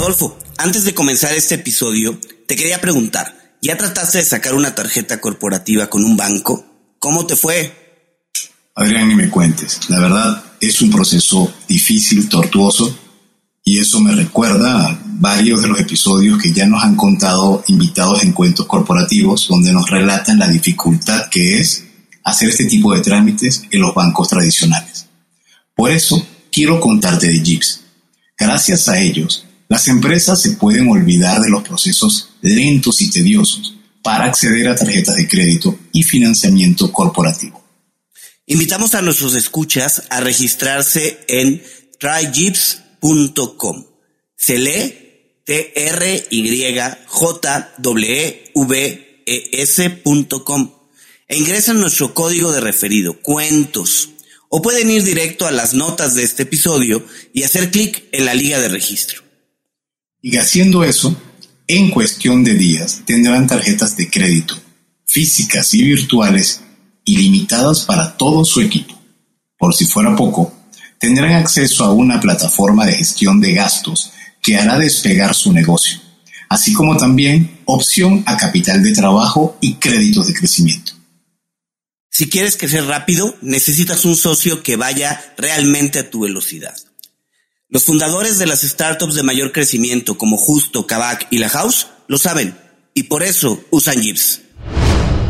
Adolfo, antes de comenzar este episodio, te quería preguntar, ¿ya trataste de sacar una tarjeta corporativa con un banco? ¿Cómo te fue? Adrián, ni me cuentes. La verdad, es un proceso difícil, tortuoso, y eso me recuerda a varios de los episodios que ya nos han contado invitados en cuentos corporativos, donde nos relatan la dificultad que es hacer este tipo de trámites en los bancos tradicionales. Por eso, quiero contarte de Jeeps. Gracias a ellos, las empresas se pueden olvidar de los procesos lentos y tediosos para acceder a tarjetas de crédito y financiamiento corporativo. Invitamos a nuestros escuchas a registrarse en tryjeeps.com. Se lee T R Y J W V E S.com e ingresan nuestro código de referido cuentos o pueden ir directo a las notas de este episodio y hacer clic en la liga de registro. Y haciendo eso, en cuestión de días tendrán tarjetas de crédito, físicas y virtuales, ilimitadas para todo su equipo. Por si fuera poco, tendrán acceso a una plataforma de gestión de gastos que hará despegar su negocio, así como también opción a capital de trabajo y créditos de crecimiento. Si quieres crecer rápido, necesitas un socio que vaya realmente a tu velocidad. Los fundadores de las startups de mayor crecimiento como Justo, Kavak y La House lo saben y por eso usan Jeeps.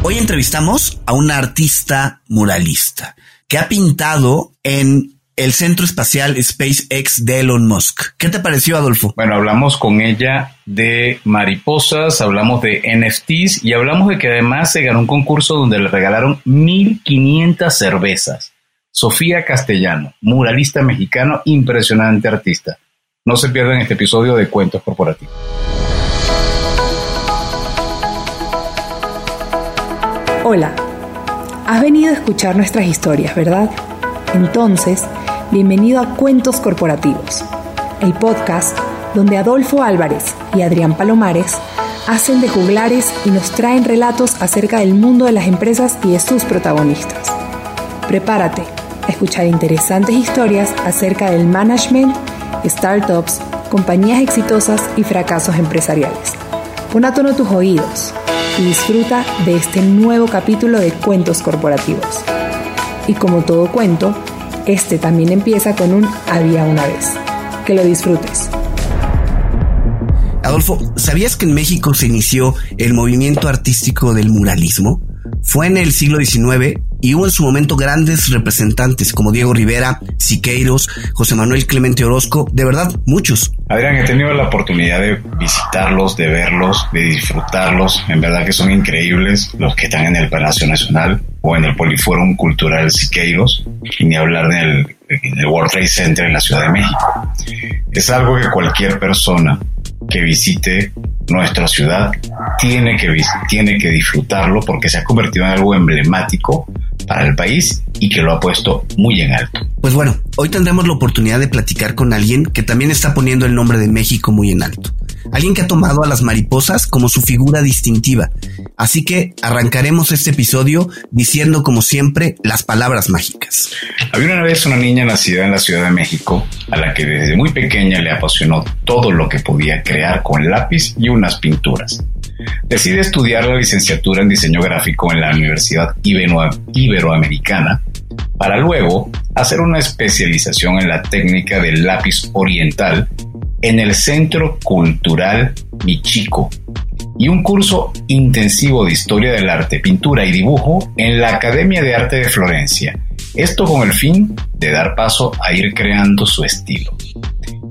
Hoy entrevistamos a una artista muralista que ha pintado en el centro espacial SpaceX de Elon Musk. ¿Qué te pareció, Adolfo? Bueno, hablamos con ella de mariposas, hablamos de NFTs y hablamos de que además se ganó un concurso donde le regalaron 1500 cervezas. Sofía Castellano, muralista mexicano, impresionante artista. No se pierdan este episodio de Cuentos Corporativos. Hola, has venido a escuchar nuestras historias, ¿verdad? Entonces, bienvenido a Cuentos Corporativos, el podcast donde Adolfo Álvarez y Adrián Palomares hacen de juglares y nos traen relatos acerca del mundo de las empresas y de sus protagonistas. Prepárate escuchar interesantes historias acerca del management, startups, compañías exitosas y fracasos empresariales. Pon a tono tus oídos y disfruta de este nuevo capítulo de Cuentos Corporativos. Y como todo cuento, este también empieza con un había una vez. Que lo disfrutes. Adolfo, ¿sabías que en México se inició el movimiento artístico del muralismo? Fue en el siglo XIX y hubo en su momento grandes representantes como Diego Rivera, Siqueiros, José Manuel Clemente Orozco, de verdad, muchos. Adrián, he tenido la oportunidad de visitarlos, de verlos, de disfrutarlos. En verdad que son increíbles los que están en el Palacio Nacional o en el Poliforum Cultural Siqueiros, y ni hablar del, del World Trade Center en la Ciudad de México. Es algo que cualquier persona que visite nuestra ciudad tiene que, tiene que disfrutarlo porque se ha convertido en algo emblemático para el país y que lo ha puesto muy en alto. Pues bueno, hoy tendremos la oportunidad de platicar con alguien que también está poniendo el nombre de México muy en alto. Alguien que ha tomado a las mariposas como su figura distintiva. Así que arrancaremos este episodio diciendo como siempre las palabras mágicas. Había una vez una niña nacida en la Ciudad de México a la que desde muy pequeña le apasionó todo lo que podía crear con lápiz y unas pinturas. Decide estudiar la licenciatura en diseño gráfico en la Universidad Iberoamericana para luego hacer una especialización en la técnica del lápiz oriental en el Centro Cultural Michico y un curso intensivo de historia del arte, pintura y dibujo en la Academia de Arte de Florencia. Esto con el fin de dar paso a ir creando su estilo.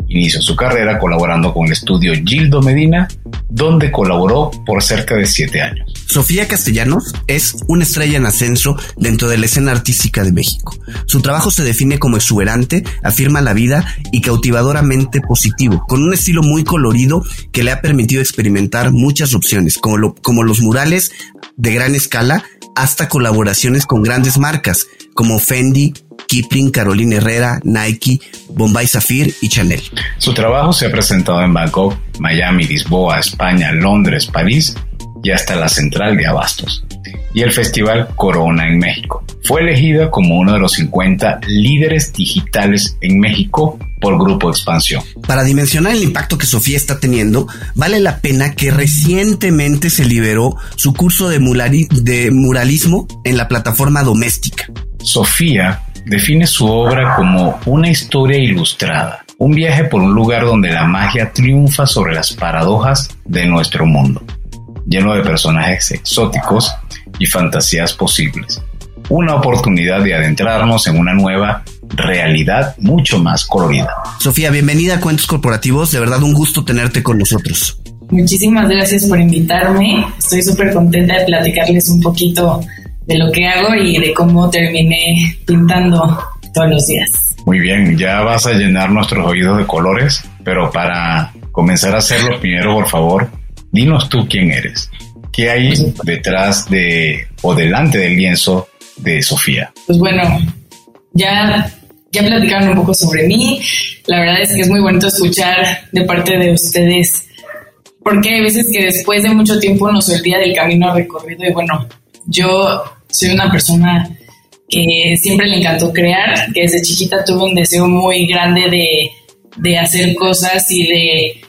Inició su carrera colaborando con el estudio Gildo Medina, donde colaboró por cerca de siete años. Sofía Castellanos es una estrella en ascenso dentro de la escena artística de México. Su trabajo se define como exuberante, afirma la vida y cautivadoramente positivo, con un estilo muy colorido que le ha permitido experimentar muchas opciones, como, como los murales de gran escala hasta colaboraciones con grandes marcas como Fendi, Kipling, Carolina Herrera, Nike, Bombay Safir y Chanel. Su trabajo se ha presentado en Bangkok, Miami, Lisboa, España, Londres, París y hasta la central de Abastos. Y el festival Corona en México. Fue elegida como uno de los 50 líderes digitales en México por Grupo Expansión. Para dimensionar el impacto que Sofía está teniendo, vale la pena que recientemente se liberó su curso de, de muralismo en la plataforma doméstica. Sofía define su obra como una historia ilustrada, un viaje por un lugar donde la magia triunfa sobre las paradojas de nuestro mundo, lleno de personajes exóticos y fantasías posibles. Una oportunidad de adentrarnos en una nueva realidad mucho más colorida. Sofía, bienvenida a Cuentos Corporativos. De verdad, un gusto tenerte con nosotros. Muchísimas gracias por invitarme. Estoy súper contenta de platicarles un poquito de lo que hago y de cómo terminé pintando todos los días. Muy bien, ya vas a llenar nuestros oídos de colores, pero para comenzar a hacerlo, primero, por favor, dinos tú quién eres. ¿Qué hay detrás de o delante del lienzo de Sofía? Pues bueno, ya ya platicaron un poco sobre mí. La verdad es que es muy bonito escuchar de parte de ustedes, porque hay veces que después de mucho tiempo nos olvida del camino recorrido. Y bueno, yo soy una persona que siempre le encantó crear, que desde chiquita tuve un deseo muy grande de, de hacer cosas y de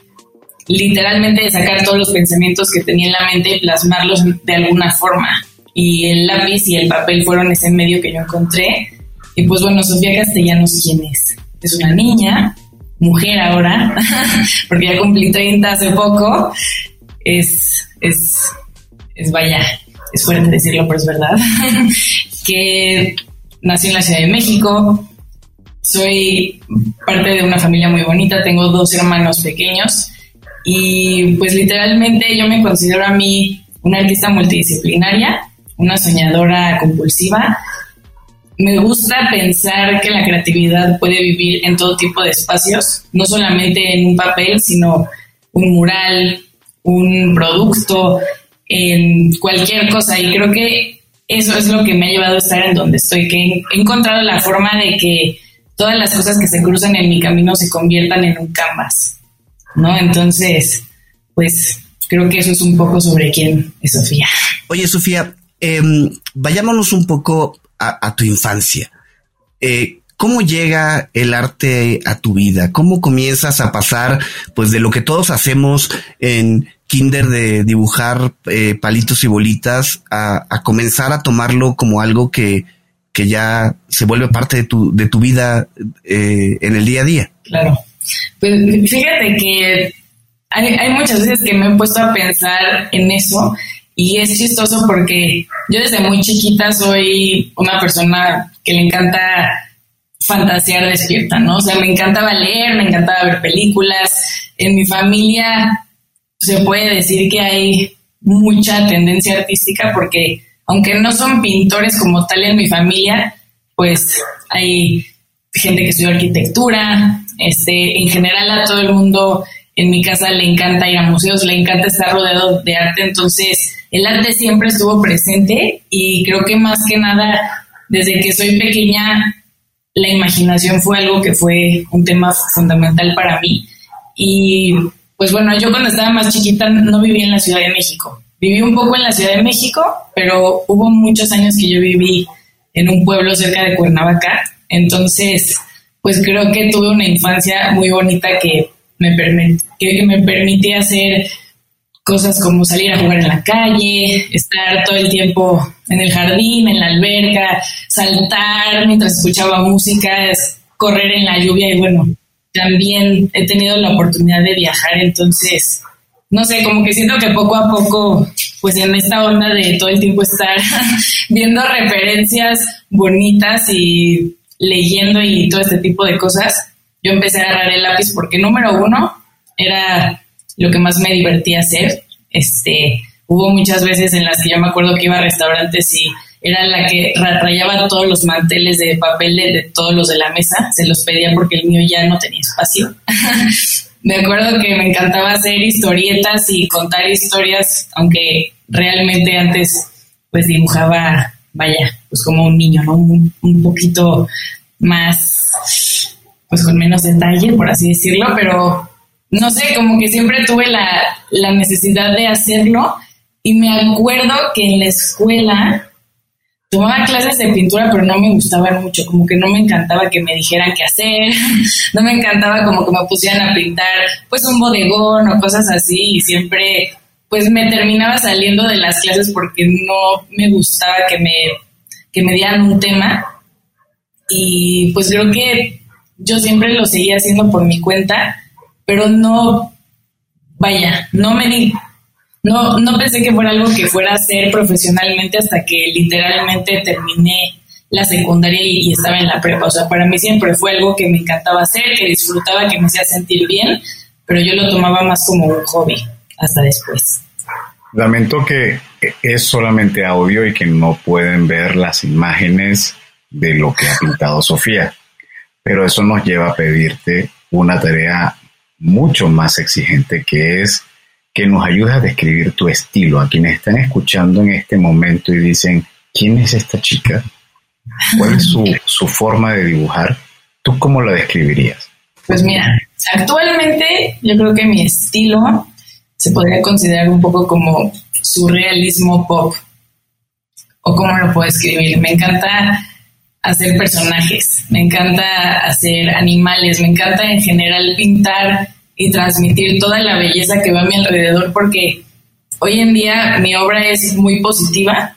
literalmente de sacar todos los pensamientos que tenía en la mente y plasmarlos de alguna forma. Y el lápiz y el papel fueron ese medio que yo encontré y pues bueno, Sofía Castellanos, ¿quién es? Es una niña, mujer ahora, porque ya cumplí 30 hace poco. Es, es, es vaya, es fuerte decirlo, pero es verdad. que nací en la Ciudad de México. Soy parte de una familia muy bonita, tengo dos hermanos pequeños y pues literalmente yo me considero a mí una artista multidisciplinaria, una soñadora compulsiva me gusta pensar que la creatividad puede vivir en todo tipo de espacios, no solamente en un papel, sino un mural, un producto, en cualquier cosa. Y creo que eso es lo que me ha llevado a estar en donde estoy, que he encontrado la forma de que todas las cosas que se cruzan en mi camino se conviertan en un canvas, ¿no? Entonces, pues creo que eso es un poco sobre quién es Sofía. Oye, Sofía, em, vayámonos un poco a, tu infancia. Eh, ¿Cómo llega el arte a tu vida? ¿Cómo comienzas a pasar, pues, de lo que todos hacemos en kinder de dibujar eh, palitos y bolitas a, comenzar a tomarlo como algo que, que, ya se vuelve parte de tu, de tu vida eh, en el día a día? Claro. Pues fíjate que hay, hay muchas veces que me he puesto a pensar en eso y es chistoso porque yo desde muy chiquita soy una persona que le encanta fantasear despierta, ¿no? O sea, me encantaba leer, me encantaba ver películas. En mi familia se puede decir que hay mucha tendencia artística porque aunque no son pintores como tal en mi familia, pues hay gente que estudia arquitectura, este, en general a todo el mundo en mi casa le encanta ir a museos, le encanta estar rodeado de arte, entonces el arte siempre estuvo presente y creo que más que nada, desde que soy pequeña, la imaginación fue algo que fue un tema fundamental para mí. Y pues bueno, yo cuando estaba más chiquita no viví en la Ciudad de México. Viví un poco en la Ciudad de México, pero hubo muchos años que yo viví en un pueblo cerca de Cuernavaca. Entonces, pues creo que tuve una infancia muy bonita que me, que me hacer cosas como salir a jugar en la calle, estar todo el tiempo en el jardín, en la alberca, saltar mientras escuchaba música, correr en la lluvia y bueno, también he tenido la oportunidad de viajar, entonces, no sé, como que siento que poco a poco, pues en esta onda de todo el tiempo estar viendo referencias bonitas y leyendo y todo este tipo de cosas, yo empecé a agarrar el lápiz porque número uno era lo que más me divertía hacer. Este, hubo muchas veces en las que yo me acuerdo que iba a restaurantes y era la que rayaba todos los manteles de papel de, todos los de la mesa, se los pedía porque el mío ya no tenía espacio. me acuerdo que me encantaba hacer historietas y contar historias, aunque realmente antes pues dibujaba, vaya, pues como un niño, ¿no? Un, un poquito más, pues con menos detalle, por así decirlo, pero no sé, como que siempre tuve la, necesidad de hacerlo y me acuerdo que en la escuela tomaba clases de pintura, pero no me gustaban mucho, como que no me encantaba que me dijeran qué hacer, no me encantaba como que me pusieran a pintar pues un bodegón o cosas así y siempre pues me terminaba saliendo de las clases porque no me gustaba que me, que me dieran un tema. Y pues creo que yo siempre lo seguía haciendo por mi cuenta, pero no, vaya, no me di no, no pensé que fuera algo que fuera a hacer profesionalmente hasta que literalmente terminé la secundaria y, estaba en la prepa. O sea, para mí siempre fue algo que me encantaba hacer, que disfrutaba, que me hacía sentir bien, pero yo lo tomaba más como un hobby hasta después. Lamento que es solamente audio y que no pueden ver las imágenes de lo que ha pintado Sofía, pero eso nos lleva a pedirte una tarea mucho más exigente que es que nos ayudes a describir tu estilo a quienes están escuchando en este momento y dicen, ¿quién es esta chica? ¿Cuál es su, su forma de dibujar? ¿Tú cómo la describirías? Pues mira, actualmente yo creo que mi estilo se podría considerar un poco como surrealismo pop. ¿O cómo lo puedo escribir? Me encanta hacer personajes, me encanta hacer animales, me encanta en general pintar y transmitir toda la belleza que va a mi alrededor porque hoy en día mi obra es muy positiva,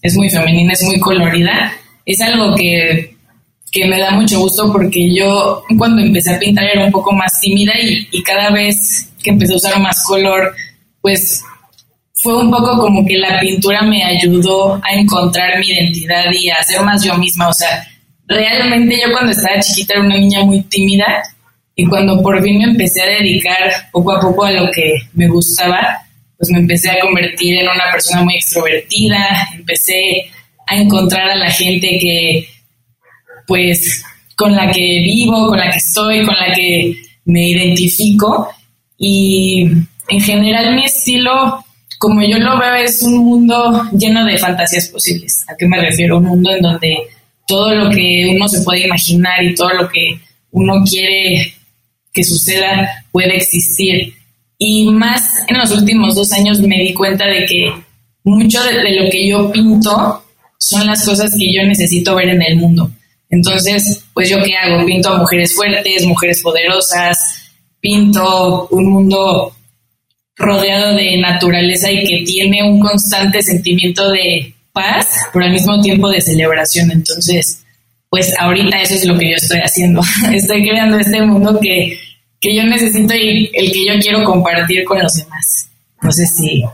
es muy femenina, es muy colorida. Es algo que, que me da mucho gusto porque yo cuando empecé a pintar era un poco más tímida y, y cada vez que empecé a usar más color, pues fue un poco como que la pintura me ayudó a encontrar mi identidad y a ser más yo misma. O sea, realmente yo cuando estaba chiquita era una niña muy tímida y cuando por fin me empecé a dedicar poco a poco a lo que me gustaba, pues me empecé a convertir en una persona muy extrovertida, empecé a encontrar a la gente que, pues, con la que vivo, con la que estoy, con la que me identifico. Y en general mi estilo, como yo lo veo, es un mundo lleno de fantasías posibles. ¿A qué me refiero? Un mundo en donde todo lo que uno se puede imaginar y todo lo que uno quiere que suceda puede existir. Y más en los últimos dos años me di cuenta de que mucho de, lo que yo pinto son las cosas que yo necesito ver en el mundo. Entonces, pues yo qué hago? Pinto a mujeres fuertes, mujeres poderosas, pinto un mundo rodeado de naturaleza y que tiene un constante sentimiento de paz, pero al mismo tiempo de celebración. Entonces, pues ahorita eso es lo que yo estoy haciendo. Estoy creando este mundo que, yo necesito y el que yo quiero compartir con los demás. No sé si,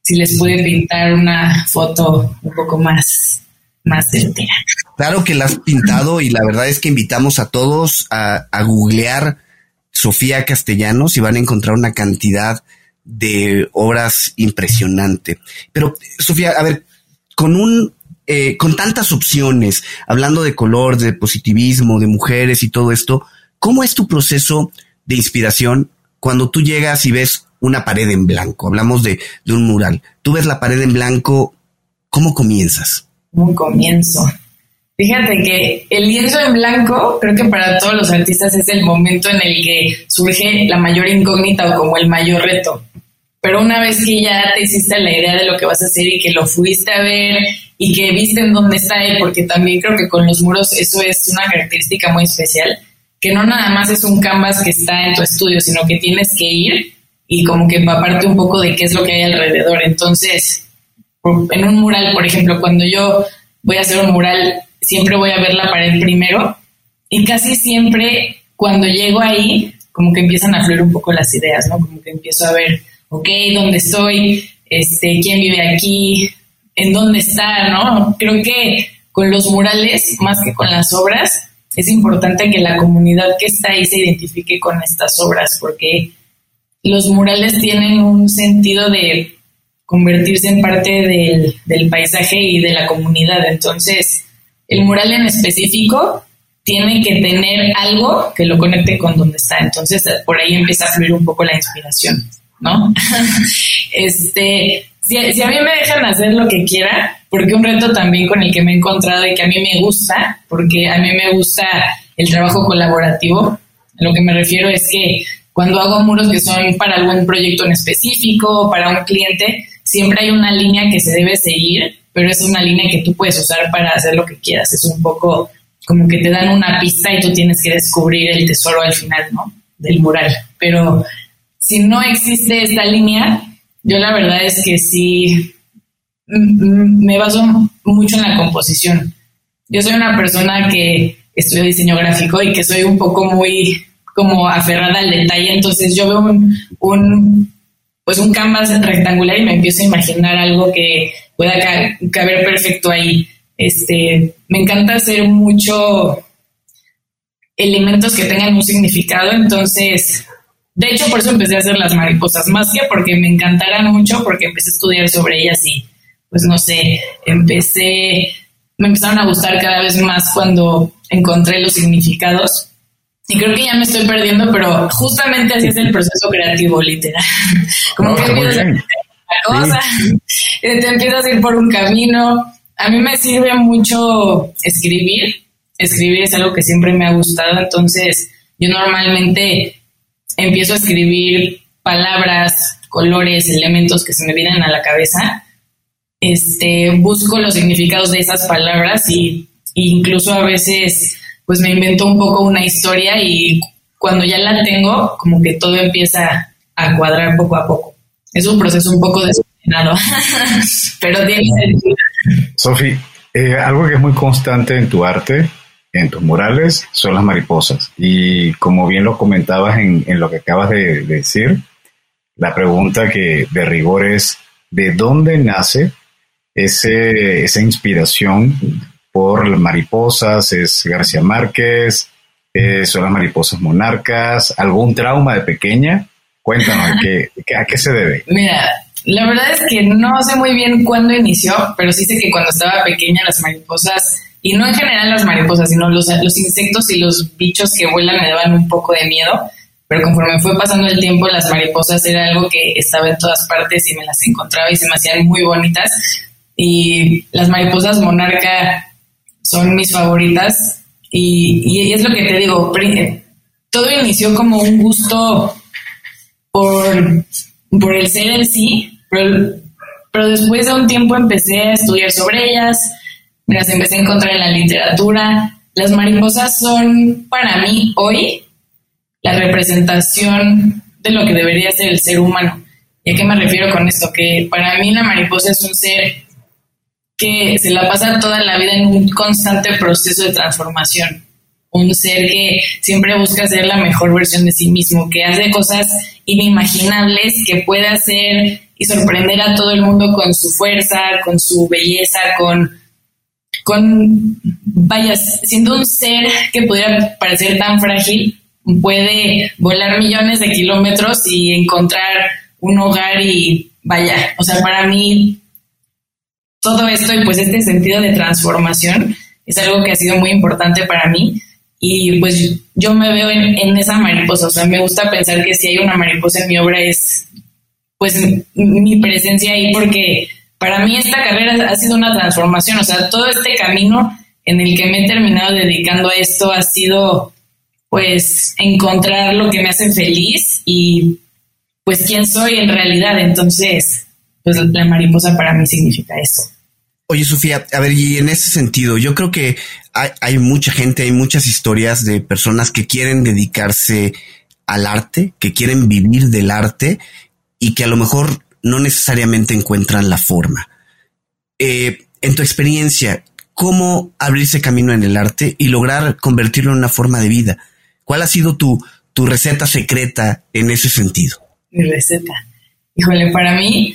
si les puede pintar una foto un poco más, más certera. Claro que la has pintado y la verdad es que invitamos a todos a, a googlear Sofía Castellanos y van a encontrar una cantidad de obras impresionante. Pero, Sofía, a ver, con un eh, con tantas opciones, hablando de color, de positivismo, de mujeres y todo esto, ¿cómo es tu proceso de inspiración cuando tú llegas y ves una pared en blanco? Hablamos de, un mural. Tú ves la pared en blanco, ¿cómo comienzas? ¿Cómo comienzo? Fíjate que el lienzo en blanco creo que para todos los artistas es el momento en el que surge la mayor incógnita o como el mayor reto. Pero una vez que ya te hiciste la idea de lo que vas a hacer y que lo fuiste a ver y que viste en dónde está él, porque también creo que con los muros eso es una característica muy especial, que no nada más es un canvas que está en tu estudio, sino que tienes que ir y como que empaparte un poco de qué es lo que hay alrededor. Entonces, en un mural, por ejemplo, cuando yo voy a hacer un mural, siempre voy a ver la pared primero y casi siempre cuando llego ahí, como que empiezan a fluir un poco las ideas, ¿no? Como que empiezo a ver, ok, ¿dónde estoy? Este, ¿Quién vive aquí? en dónde está, ¿no? Creo que con los murales, más que con las obras, es importante que la comunidad que está ahí se identifique con estas obras, porque los murales tienen un sentido de convertirse en parte del, paisaje y de la comunidad. Entonces, el mural en específico tiene que tener algo que lo conecte con donde está. Entonces, por ahí empieza a fluir un poco la inspiración, ¿no? este, si, a mí me dejan hacer lo que quiera, porque un reto también con el que me he encontrado y que a mí me gusta, porque a mí me gusta el trabajo colaborativo, a lo que me refiero es que cuando hago muros que son para algún proyecto en específico para un cliente, siempre hay una línea que se debe seguir pero es una línea que tú puedes usar para hacer lo que quieras. Es un poco como que te dan una pista y tú tienes que descubrir el tesoro al final, ¿no? Del mural. Pero si no existe esta línea, yo la verdad es que sí me baso mucho en la composición. Yo soy una persona que estudio diseño gráfico y que soy un poco muy como aferrada al detalle, entonces yo veo un, un pues un canvas rectangular y me empiezo a imaginar algo que pueda caber perfecto ahí. Este, me encanta hacer mucho elementos que tengan un significado, entonces, de hecho, por eso empecé a hacer las mariposas, más que porque me encantaran mucho, porque empecé a estudiar sobre ellas y, pues no sé, empecé, me empezaron a gustar cada vez más cuando encontré los significados. Y creo que ya me estoy perdiendo, pero justamente así es el proceso creativo, literal. Como que empiezas a una cosa, te empiezas a ir por un camino. A mí me sirve mucho escribir. Escribir es algo que siempre me ha gustado, entonces yo normalmente empiezo a escribir palabras, colores, elementos que se me vienen a la cabeza. Este, busco los significados de esas palabras y incluso a veces pues me invento un poco una historia y cuando ya la tengo, como que todo empieza a cuadrar poco a poco. Es un proceso un poco desordenado, pero tiene sentido. Sofi, eh, algo que es muy constante en tu arte, en tus murales, son las mariposas. Y como bien lo comentabas en, lo que acabas de, de decir, la pregunta que de rigor es, ¿de dónde nace ese, esa inspiración por las mariposas, es García Márquez, son las mariposas monarcas, algún trauma de pequeña. Cuéntanos, ¿a qué, ¿a qué se debe? Mira, la verdad es que no sé muy bien cuándo inició, pero sí sé que cuando estaba pequeña las mariposas, y no en general las mariposas, sino los insectos y los bichos que vuelan me daban un poco de miedo, pero conforme fue pasando el tiempo, las mariposas era algo que estaba en todas partes y me las encontraba y se me hacían muy bonitas. Y las mariposas monarca son mis favoritas y, es lo que te digo, todo inició como un gusto por, por el ser en sí, pero, pero después de un tiempo empecé a estudiar sobre ellas, me las empecé a encontrar en la literatura. Las mariposas son para mí hoy la representación de lo que debería ser el ser humano. ¿Y a qué me refiero con esto? Que para mí la mariposa es un ser que se la pasa toda la vida en un constante proceso de transformación. Un ser que siempre busca ser la mejor versión de sí mismo, que hace cosas inimaginables, que puede hacer y sorprender a todo el mundo con su fuerza, con su belleza, con, con, vaya, siendo un ser que pudiera parecer tan frágil, puede volar millones de kilómetros y encontrar un hogar y vaya, o sea, para mí todo esto y pues este sentido de transformación es algo que ha sido muy importante para mí. Y pues yo me veo en, esa mariposa, o sea, me gusta pensar que si hay una mariposa en mi obra es pues mi presencia ahí porque para mí esta carrera ha sido una transformación, o sea, todo este camino en el que me he terminado dedicando a esto ha sido pues encontrar lo que me hace feliz y pues quién soy en realidad, entonces pues la mariposa para mí significa eso. Oye, Sofía, a ver, y en ese sentido, yo creo que hay, mucha gente, hay muchas historias de personas que quieren dedicarse al arte, que quieren vivir del arte y que a lo mejor no necesariamente encuentran la forma. Eh, en tu experiencia, ¿cómo abrirse camino en el arte y lograr convertirlo en una forma de vida? ¿Cuál ha sido tu, tu receta secreta en ese sentido? Mi receta. Híjole, para mí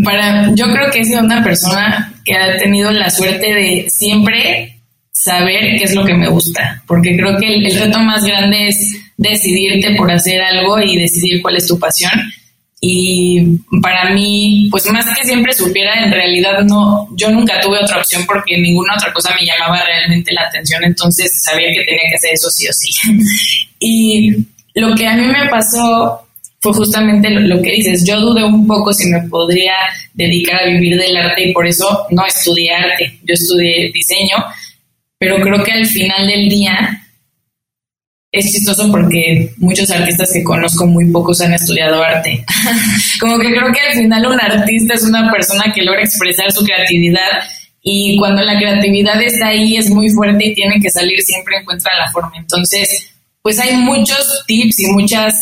para, yo creo que he sido una persona que ha tenido la suerte de siempre saber qué es lo que me gusta, porque creo que el, reto más grande es decidirte por hacer algo y decidir cuál es tu pasión. Y para mí, pues más que siempre supiera, en realidad no, yo nunca tuve otra opción porque ninguna otra cosa me llamaba realmente la atención, entonces sabía que tenía que hacer eso sí o sí. y lo que a mí me pasó fue justamente lo, que dices. Yo dudé un poco si me podría dedicar a vivir del arte y por eso no estudié arte. Yo estudié diseño, pero creo que al final del día es chistoso porque muchos artistas que conozco, muy pocos han estudiado arte. Como que creo que al final un artista es una persona que logra expresar su creatividad y cuando la creatividad está ahí es muy fuerte y tiene que salir siempre encuentra la forma. Entonces, pues hay muchos tips y muchas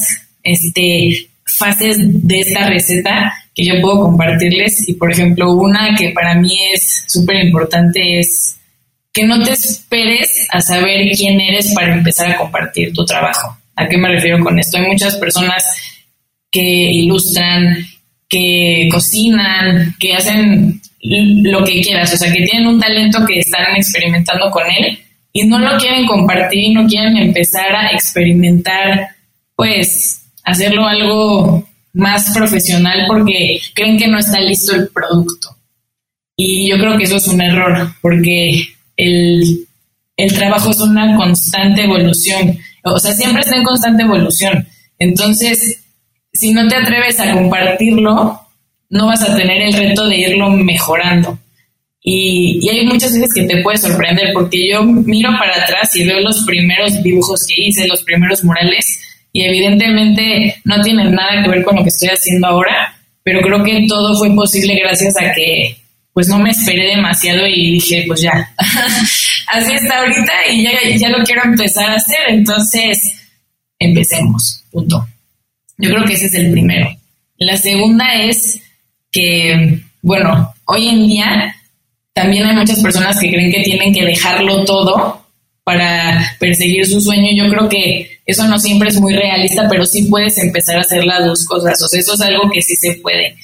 este, fases de esta receta que yo puedo compartirles y por ejemplo una que para mí es súper importante es que no te esperes a saber quién eres para empezar a compartir tu trabajo. ¿A qué me refiero con esto? Hay muchas personas que ilustran, que cocinan, que hacen lo que quieras, o sea, que tienen un talento que están experimentando con él y no lo quieren compartir y no quieren empezar a experimentar, pues, hacerlo algo más profesional porque creen que no está listo el producto. Y yo creo que eso es un error, porque el, trabajo es una constante evolución, o sea, siempre está en constante evolución. Entonces, si no te atreves a compartirlo, no vas a tener el reto de irlo mejorando. Y, y, hay muchas veces que te puede sorprender porque yo miro para atrás y veo los primeros dibujos que hice, los primeros murales, y evidentemente no tienen nada que ver con lo que estoy haciendo ahora, pero creo que todo fue posible gracias a que pues no me esperé demasiado y dije, pues ya, así está ahorita y ya, ya lo quiero empezar a hacer, entonces empecemos, punto. Yo creo que ese es el primero. La segunda es que, bueno, hoy en día también hay muchas personas que creen que tienen que dejarlo todo para perseguir su sueño. Yo creo que eso no siempre es muy realista, pero sí puedes empezar a hacer las dos cosas. O sea, eso es algo que sí se puede.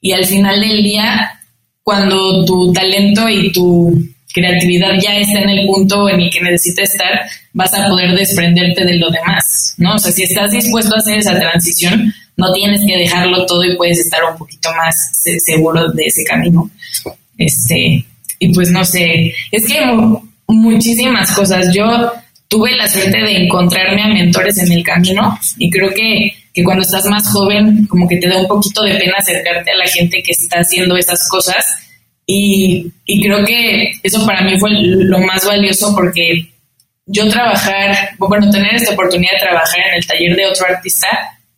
Y al final del día, cuando tu talento y tu creatividad ya está en el punto en el que necesita estar, vas a poder desprenderte de lo demás, ¿no? O sea, si estás dispuesto a hacer esa transición, no tienes que dejarlo todo y puedes estar un poquito más seguro de ese camino. Este, y pues no sé, es que muchísimas cosas. Yo tuve la suerte de encontrarme a mentores en el camino y creo que, que, cuando estás más joven como que te da un poquito de pena acercarte a la gente que está haciendo esas cosas. Y, y creo que eso para mí fue lo más valioso porque yo trabajar, bueno, tener esta oportunidad de trabajar en el taller de otro artista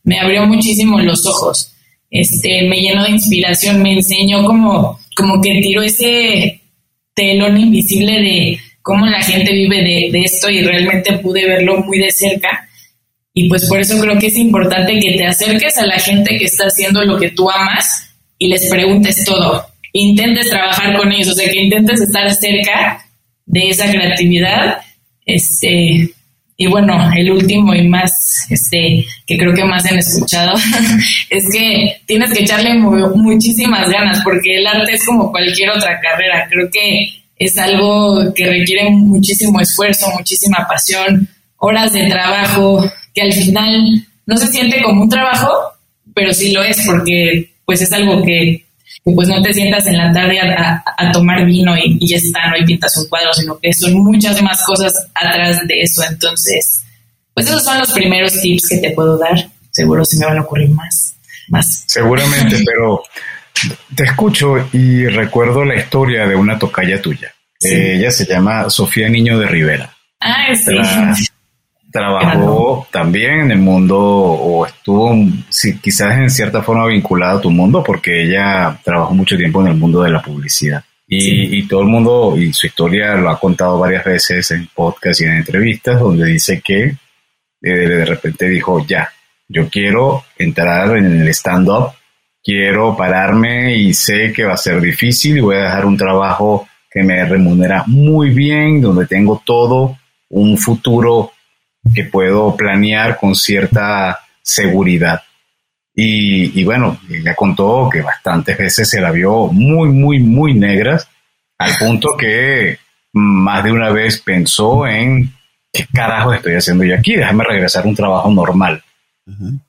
me abrió muchísimo los ojos, este, me llenó de inspiración, me enseñó como, como que tiró ese telón invisible de cómo la gente vive de, esto y realmente pude verlo muy de cerca. Y pues por eso creo que es importante que te acerques a la gente que está haciendo lo que tú amas y les preguntes todo. Intentes trabajar con ellos, o sea, que intentes estar cerca de esa creatividad. Este, y bueno, el último y más, este, que creo que más han escuchado, es que tienes que echarle muchísimas ganas, porque el arte es como cualquier otra carrera. Creo que es algo que requiere muchísimo esfuerzo, muchísima pasión, horas de trabajo, que al final no se siente como un trabajo, pero sí lo es porque pues es algo que, pues no te sientas en la tarde a, tomar vino y, y, ya está, no y pintas un cuadro, sino que son muchas más cosas atrás de eso. Entonces, pues esos son los primeros tips que te puedo dar. Seguro se me van a ocurrir más. más. Seguramente, pero te escucho y recuerdo la historia de una tocaya tuya. Eh, ella se llama Sofía Niño de Rivera. Ah, sí. trabajó también en el mundo o estuvo quizás en cierta forma vinculada a tu mundo porque ella trabajó mucho tiempo en el mundo de la publicidad. Y, todo el mundo, y su historia lo ha contado varias veces en podcast y en entrevistas, donde dice que eh, de repente dijo, ya, yo quiero entrar en el stand-up quiero pararme y sé que va a ser difícil y voy a dejar un trabajo que me remunera muy bien, donde tengo todo un futuro que puedo planear con cierta seguridad. Y, bueno, ella contó que bastantes veces se la vio muy, muy, muy negras, al punto que más de una vez pensó en qué carajo estoy haciendo yo aquí, déjame regresar a un trabajo normal.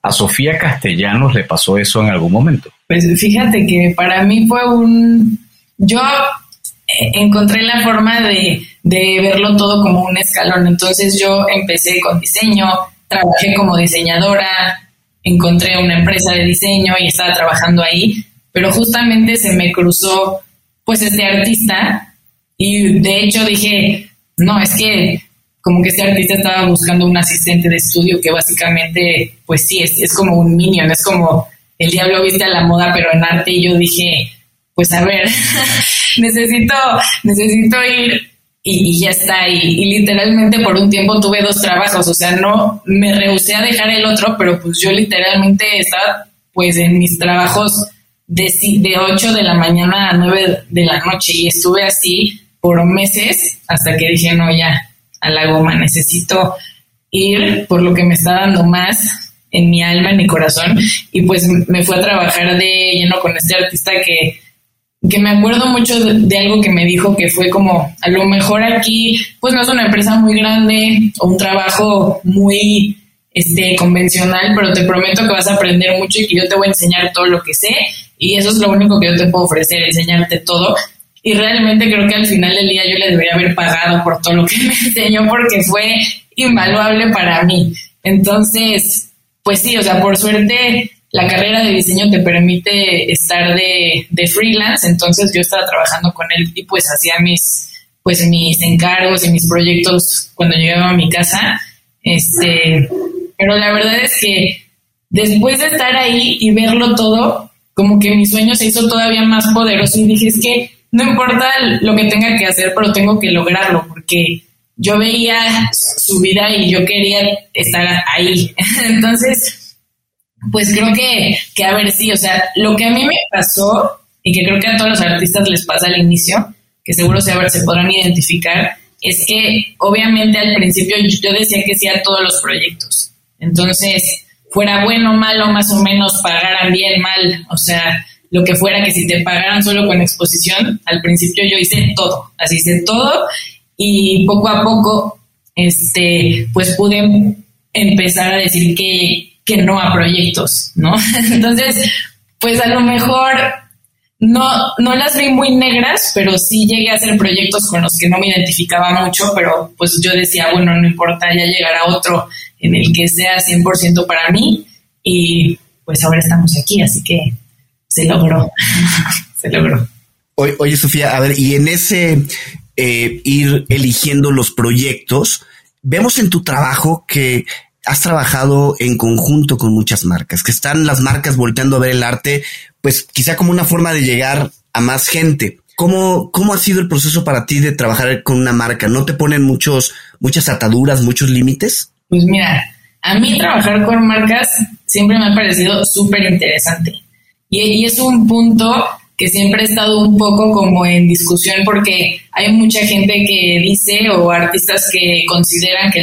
¿A Sofía Castellanos le pasó eso en algún momento? Pues fíjate que para mí fue un... Yo eh, encontré la forma de, verlo todo como un escalón. Entonces yo empecé con diseño, trabajé como diseñadora, encontré una empresa de diseño y estaba trabajando ahí, pero justamente se me cruzó pues este artista y de hecho dije, no, es que como que este artista estaba buscando un asistente de estudio que básicamente, pues sí, es, es como un minion, es como el diablo viste a la moda, pero en arte, y yo dije, pues a ver, necesito, necesito ir y, ya está. Y, literalmente por un tiempo tuve dos trabajos, o sea, no me rehusé a dejar el otro, pero pues yo literalmente estaba pues en mis trabajos de, de 8 de la mañana a 9 de la noche y estuve así por meses hasta que dije, no, ya, a la goma, necesito ir por lo que me está dando más en mi alma, en mi corazón, y pues me fue a trabajar de lleno con este artista que, que me acuerdo mucho de, algo que me dijo que fue como, a lo mejor aquí, pues no es una empresa muy grande o un trabajo muy este, convencional, pero te prometo que vas a aprender mucho y que yo te voy a enseñar todo lo que sé, y eso es lo único que yo te puedo ofrecer, enseñarte todo. Y realmente creo que al final del día yo le debería haber pagado por todo lo que me enseñó porque fue invaluable para mí. Entonces, pues sí, o sea, por suerte la carrera de diseño te permite estar de, de, freelance, entonces yo estaba trabajando con él y pues hacía mis, pues mis encargos y mis proyectos cuando llegaba a mi casa, este, pero la verdad es que después de estar ahí y verlo todo, como que mi sueño se hizo todavía más poderoso y dije, es que no importa lo que tenga que hacer, pero tengo que lograrlo, porque yo veía su vida y yo quería estar ahí. Entonces, pues creo que, que, a ver, sí, o sea, lo que a mí me pasó y que creo que a todos los artistas les pasa al inicio, que seguro se, se podrán identificar, es que obviamente al principio yo decía que sí a todos los proyectos. Entonces, fuera bueno, malo, más o menos, pagaran bien, mal, o sea, lo que fuera, que si te pagaran solo con exposición, al principio yo hice todo, así hice todo y poco a poco, este, pues pude empezar a decir que, que no a proyectos, ¿no? Entonces, pues a lo mejor no, no las vi muy negras, pero sí llegué a hacer proyectos con los que no me identificaba mucho, pero pues yo decía, bueno, no importa, ya llegará otro en el que sea 100% para mí y pues ahora estamos aquí, así que se logró, se logró. Oye, Sofía, a ver, y en ese eh, ir eligiendo los proyectos, vemos en tu trabajo que has trabajado en conjunto con muchas marcas, que están las marcas volteando a ver el arte, pues quizá como una forma de llegar a más gente. ¿Cómo, ¿Cómo ha sido el proceso para ti de trabajar con una marca? ¿No te ponen muchos, muchas ataduras, muchos límites? Pues mira, a mí trabajar con marcas siempre me ha parecido súper interesante. Y, es un punto que siempre ha estado un poco como en discusión porque hay mucha gente que dice o artistas que consideran que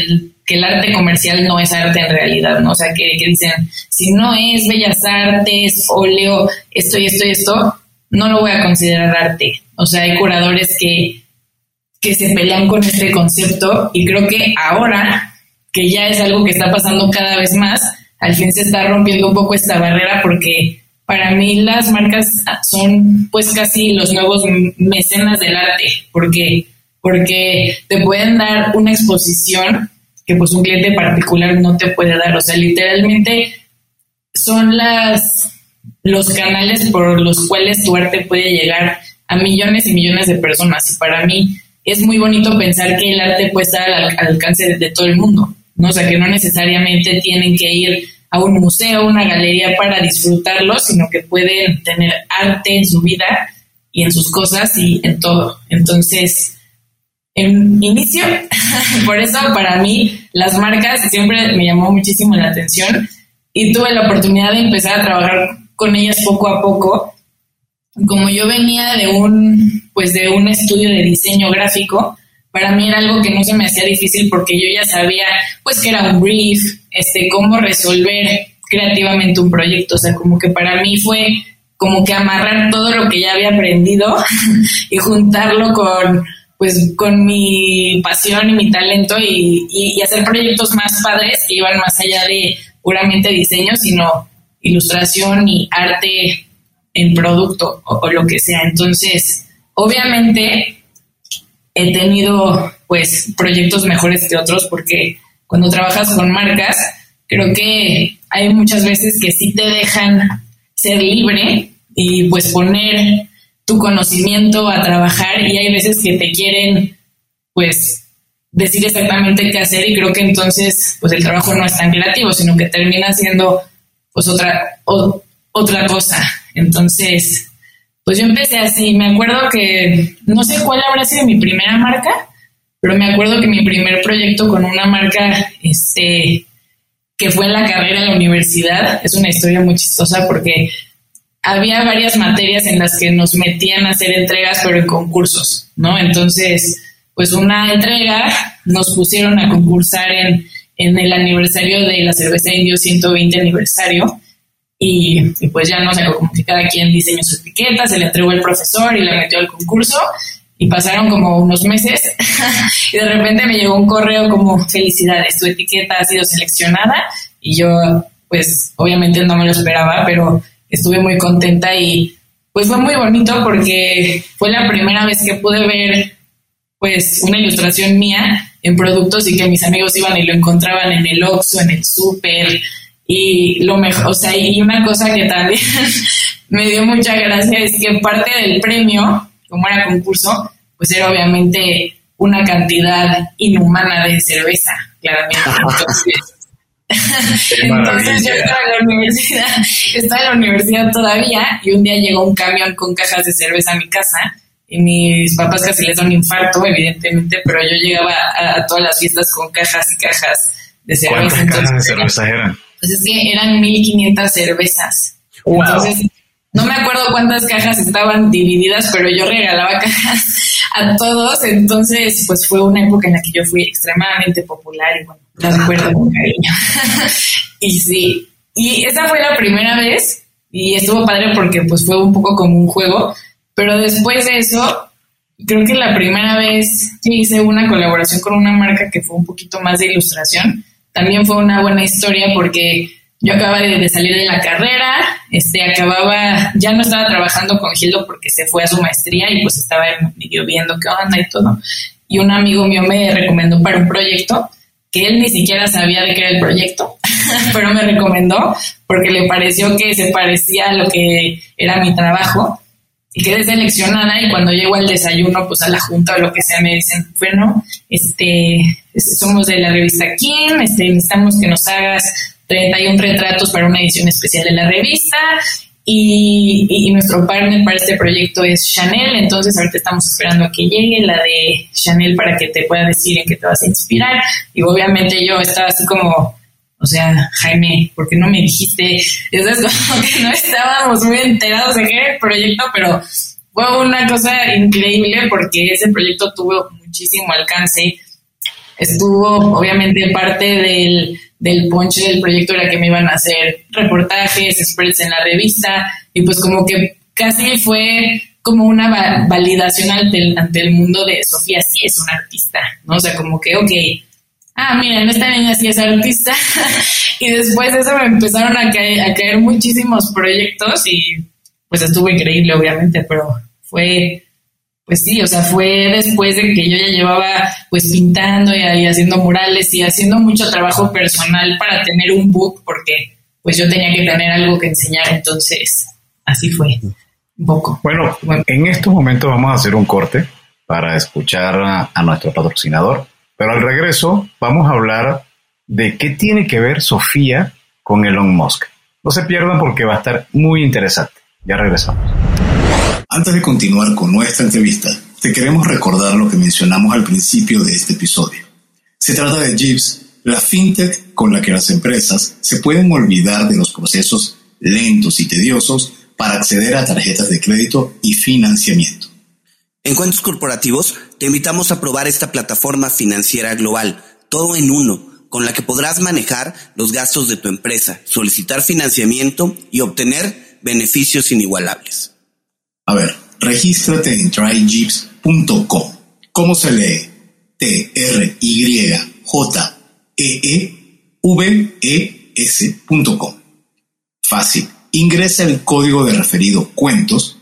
el, arte comercial no es arte en realidad, ¿no? O sea, que, que dicen, si no es bellas artes, óleo, esto y esto y esto, no lo voy a considerar arte. O sea, hay curadores que, que se pelean con este concepto y creo que ahora que ya es algo que está pasando cada vez más, al fin se está rompiendo un poco esta barrera porque para mí las marcas son pues casi los nuevos mecenas del arte, porque porque te pueden dar una exposición que pues un cliente particular no te puede dar, o sea, literalmente son las los canales por los cuales tu arte puede llegar a millones y millones de personas y para mí es muy bonito pensar que el arte puede estar al, alcance de todo el mundo. ¿no? O sea, que no necesariamente tienen que ir a un museo, una galería para disfrutarlo, sino que pueden tener arte en su vida y en sus cosas y en todo. Entonces, en inicio, por eso para mí las marcas siempre me llamó muchísimo la atención y tuve la oportunidad de empezar a trabajar con ellas poco a poco. Como yo venía de un, pues de un estudio de diseño gráfico, para mí era algo que no se me hacía difícil porque yo ya sabía pues que era un brief, este, cómo resolver creativamente un proyecto, o sea, como que para mí fue como que amarrar todo lo que ya había aprendido y juntarlo con pues con mi pasión y mi talento y, hacer proyectos más padres que iban más allá de puramente diseño, sino ilustración y arte en producto o lo que sea. Entonces, obviamente he tenido pues proyectos mejores que otros porque cuando trabajas con marcas, creo que hay muchas veces que sí te dejan ser libre y pues poner tu conocimiento a trabajar y hay veces que te quieren pues decir exactamente qué hacer y creo que entonces pues el trabajo no es tan creativo, sino que termina siendo pues otra, otra cosa. Entonces, pues yo empecé así, me acuerdo que no sé cuál habrá sido mi primera marca, pero me acuerdo que mi primer proyecto con una marca, este, que fue en la carrera en la universidad, es una historia muy chistosa porque había varias materias en las que nos metían a hacer entregas, pero en concursos, ¿no? Entonces, pues una entrega nos pusieron a concursar en, en el aniversario de la cerveza indio 120 aniversario y, pues ya no sé, como que cada quien diseñó su etiqueta, se le entregó el profesor y la metió al concurso y pasaron como unos meses y de repente me llegó un correo como felicidades, tu etiqueta ha sido seleccionada y yo pues obviamente no me lo esperaba, pero estuve muy contenta y pues fue muy bonito porque fue la primera vez que pude ver pues una ilustración mía en productos y que mis amigos iban y lo encontraban en el Oxxo, en el súper y lo mejor, o sea, y una cosa que también me dio mucha gracia es que parte del premio, como era concurso, pues era obviamente una cantidad inhumana de cerveza, claramente. Entonces, yo estaba en la universidad, estaba en la universidad todavía y un día llegó un camión con cajas de cerveza a mi casa y mis papás casi les dan un infarto, evidentemente, pero yo llegaba a, todas las fiestas con cajas y cajas de cerveza. ¿Cuántas cajas de cerveza eran? Pues es que eran 1500 cervezas. Entonces, no me acuerdo cuántas cajas estaban divididas, pero yo regalaba cajas a todos. Entonces, pues fue una época en la que yo fui extremadamente popular y bueno, la recuerdo con cariño. y sí, y esa fue la primera vez y estuvo padre porque pues fue un poco como un juego, pero después de eso, creo que la primera vez que hice una colaboración con una marca que fue un poquito más de ilustración, también fue una buena historia porque yo acababa de, salir de la carrera, este, acababa, ya no estaba trabajando con Gildo porque se fue a su maestría y pues estaba medio viendo qué onda y todo. Y un amigo mío me recomendó para un proyecto que él ni siquiera sabía de qué era el proyecto, pero me recomendó porque le pareció que se parecía a lo que era mi trabajo y quedé seleccionada y cuando llego al desayuno, pues a la junta o lo que sea, me dicen, bueno, este, somos de la revista Kim, este, necesitamos que nos hagas 31 retratos para una edición especial de la revista y, y, nuestro partner para este proyecto es Chanel, entonces ahorita estamos esperando a que llegue la de Chanel para que te pueda decir en qué te vas a inspirar y obviamente yo estaba así como o sea, Jaime, ¿por qué no me dijiste? Eso es como que no estábamos muy enterados de qué era el proyecto, pero fue una cosa increíble porque ese proyecto tuvo muchísimo alcance. Estuvo, obviamente, parte del, del ponche del proyecto era que me iban a hacer reportajes, spreads en la revista, y pues como que casi fue como una validación ante el, ante el mundo de Sofía, sí es una artista, ¿no? O sea, como que, ok, ah, miren, esta niña sí es artista. y después de eso me empezaron a caer, a caer muchísimos proyectos y pues estuvo increíble, obviamente, pero fue, pues sí, o sea, fue después de que yo ya llevaba pues pintando y, y haciendo murales y haciendo mucho trabajo personal para tener un book, porque pues yo tenía que tener algo que enseñar, entonces así fue un poco. Bueno, en estos momentos vamos a hacer un corte para escuchar a nuestro patrocinador pero al regreso vamos a hablar de qué tiene que ver Sofía con Elon Musk. No se pierdan porque va a estar muy interesante. Ya regresamos. Antes de continuar con nuestra entrevista, te queremos recordar lo que mencionamos al principio de este episodio. Se trata de Jeeves, la fintech con la que las empresas se pueden olvidar de los procesos lentos y tediosos para acceder a tarjetas de crédito y financiamiento. En Cuentos Corporativos te invitamos a probar esta plataforma financiera global, todo en uno, con la que podrás manejar los gastos de tu empresa, solicitar financiamiento y obtener beneficios inigualables. A ver, regístrate en tryjeeps.com. ¿Cómo se lee? T-R-Y-J-E-E-V-E-S.com. Fácil. Ingresa el código de referido cuentos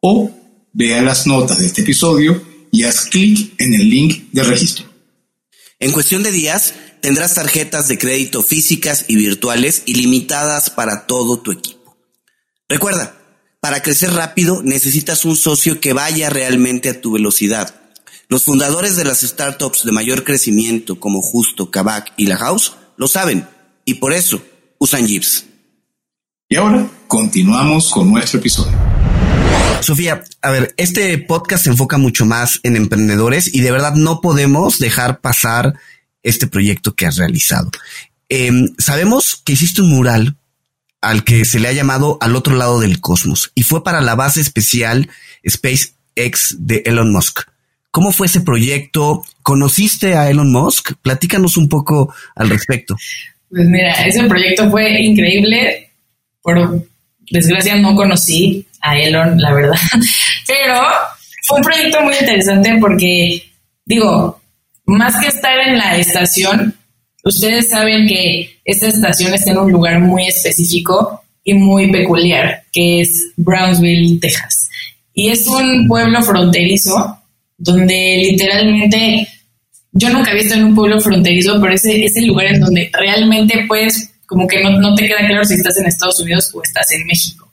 o Vea las notas de este episodio y haz clic en el link de registro. En cuestión de días, tendrás tarjetas de crédito físicas y virtuales ilimitadas para todo tu equipo. Recuerda, para crecer rápido necesitas un socio que vaya realmente a tu velocidad. Los fundadores de las startups de mayor crecimiento como Justo, Kavak y La House lo saben y por eso usan Jeeps. Y ahora continuamos con nuestro episodio. Sofía, a ver, este podcast se enfoca mucho más en emprendedores y de verdad no podemos dejar pasar este proyecto que has realizado. Em, sabemos que hiciste un mural al que se le ha llamado al otro lado del cosmos y fue para la base especial SpaceX de Elon Musk. ¿Cómo fue ese proyecto? ¿Conociste a Elon Musk? Platícanos un poco al respecto. Pues mira, ese proyecto fue increíble. Por desgracia no conocí a Elon, la verdad. Pero fue un proyecto muy interesante porque, digo, más que estar en la estación, ustedes saben que esta estación está en un lugar muy específico y muy peculiar, que es Brownsville, Texas. Y es un pueblo fronterizo donde literalmente yo nunca he visto en un pueblo fronterizo, pero ese es el lugar en donde realmente puedes, como que no, no te queda claro si estás en Estados Unidos o estás en México.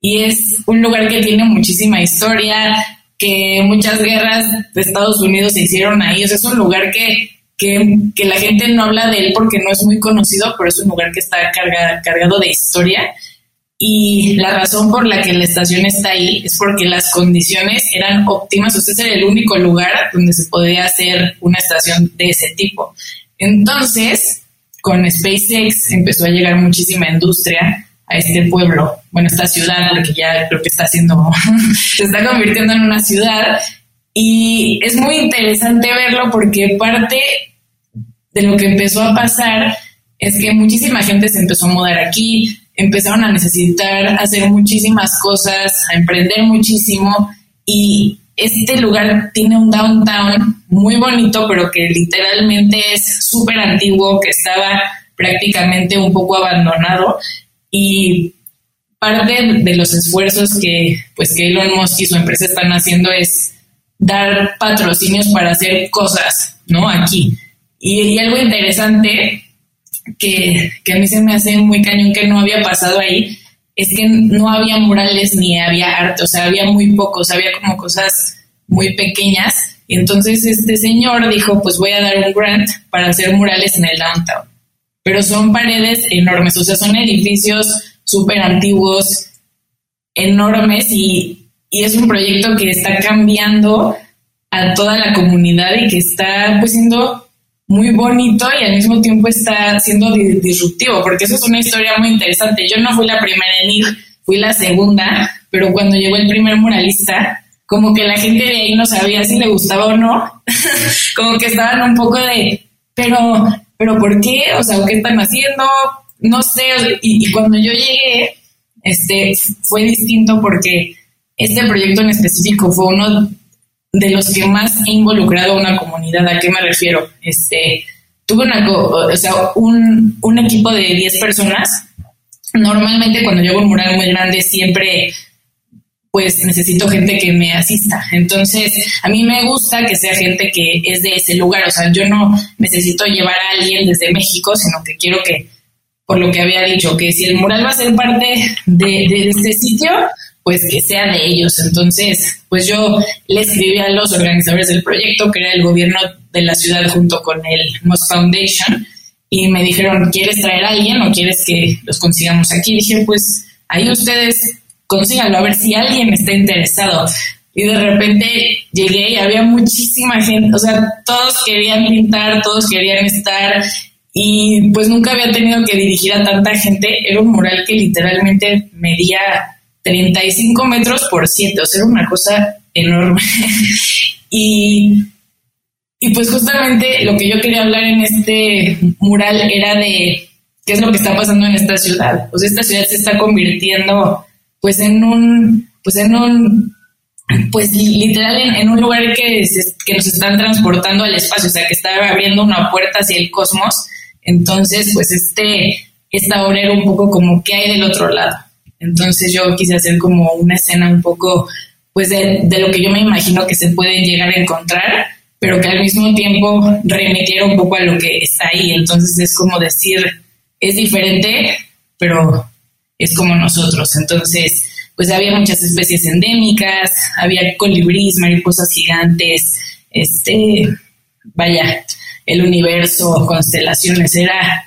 Y es un lugar que tiene muchísima historia, que muchas guerras de Estados Unidos se hicieron ahí. O sea, es un lugar que, que, que la gente no habla de él porque no es muy conocido, pero es un lugar que está cargado de historia. Y la razón por la que la estación está ahí es porque las condiciones eran óptimas. O sea, era el único lugar donde se podía hacer una estación de ese tipo. Entonces, con SpaceX empezó a llegar muchísima industria a este pueblo, bueno, esta ciudad, porque ya creo que está haciendo, se está convirtiendo en una ciudad. Y es muy interesante verlo porque parte de lo que empezó a pasar es que muchísima gente se empezó a mudar aquí, empezaron a necesitar hacer muchísimas cosas, a emprender muchísimo y este lugar tiene un downtown muy bonito, pero que literalmente es súper antiguo, que estaba prácticamente un poco abandonado y parte de los esfuerzos que, pues, que Elon Musk y su empresa están haciendo es dar patrocinios para hacer cosas, ¿no? Aquí. Y, algo interesante que, que, a mí se me hace muy cañón que no había pasado ahí es que no había murales ni había arte, o sea, había muy pocos, había como cosas muy pequeñas. Y entonces este señor dijo, pues voy a dar un grant para hacer murales en el downtown pero son paredes enormes, o sea, son edificios súper antiguos, enormes y, es un proyecto que está cambiando a toda la comunidad y que está pues siendo muy bonito y al mismo tiempo está siendo disruptivo, porque eso es una historia muy interesante. Yo no fui la primera en ir, fui la segunda, pero cuando llegó el primer muralista, como que la gente de ahí no sabía si le gustaba o no, como que estaban un poco de, pero pero ¿por qué? O sea, ¿qué están haciendo? No sé, y, cuando yo llegué, este, fue distinto porque este proyecto en específico fue uno de los que más he involucrado a una comunidad. ¿A qué me refiero? Este, tuve una, o sea, un, un equipo de 10 personas. Normalmente cuando hago un mural muy grande siempre pues necesito gente que me asista. Entonces, a mí me gusta que sea gente que es de ese lugar. O sea, yo no necesito llevar a alguien desde México, sino que quiero que, por lo que había dicho, que si el mural va a ser parte de, este sitio, pues que sea de ellos. Entonces, pues yo le escribí a los organizadores del proyecto, que era el gobierno de la ciudad junto con el Moss Foundation, y me dijeron, ¿quieres traer a alguien o quieres que los consigamos aquí? Y dije, pues ahí ustedes consíganlo, a ver si alguien está interesado. Y de repente llegué y había muchísima gente, o sea, todos querían pintar, todos querían estar y pues nunca había tenido que dirigir a tanta gente. Era un mural que literalmente medía 35 metros por 7, o sea, era una cosa enorme. y, y pues justamente lo que yo quería hablar en este mural era de qué es lo que está pasando en esta ciudad. Sea, esta ciudad se está convirtiendo pues en un, pues en un, pues literal en, un lugar que, que nos están transportando al espacio, o sea, que está abriendo una puerta hacia el cosmos. Entonces, pues este, esta obra era un poco como qué hay del otro lado. Entonces yo quise hacer como una escena un poco, pues de, lo que yo me imagino que se puede llegar a encontrar, pero que al mismo tiempo remitiera un poco a lo que está ahí. Entonces es como decir, es diferente, pero es como nosotros. Entonces, pues había muchas especies endémicas, había colibríes, mariposas gigantes, este, vaya, el universo, constelaciones, era,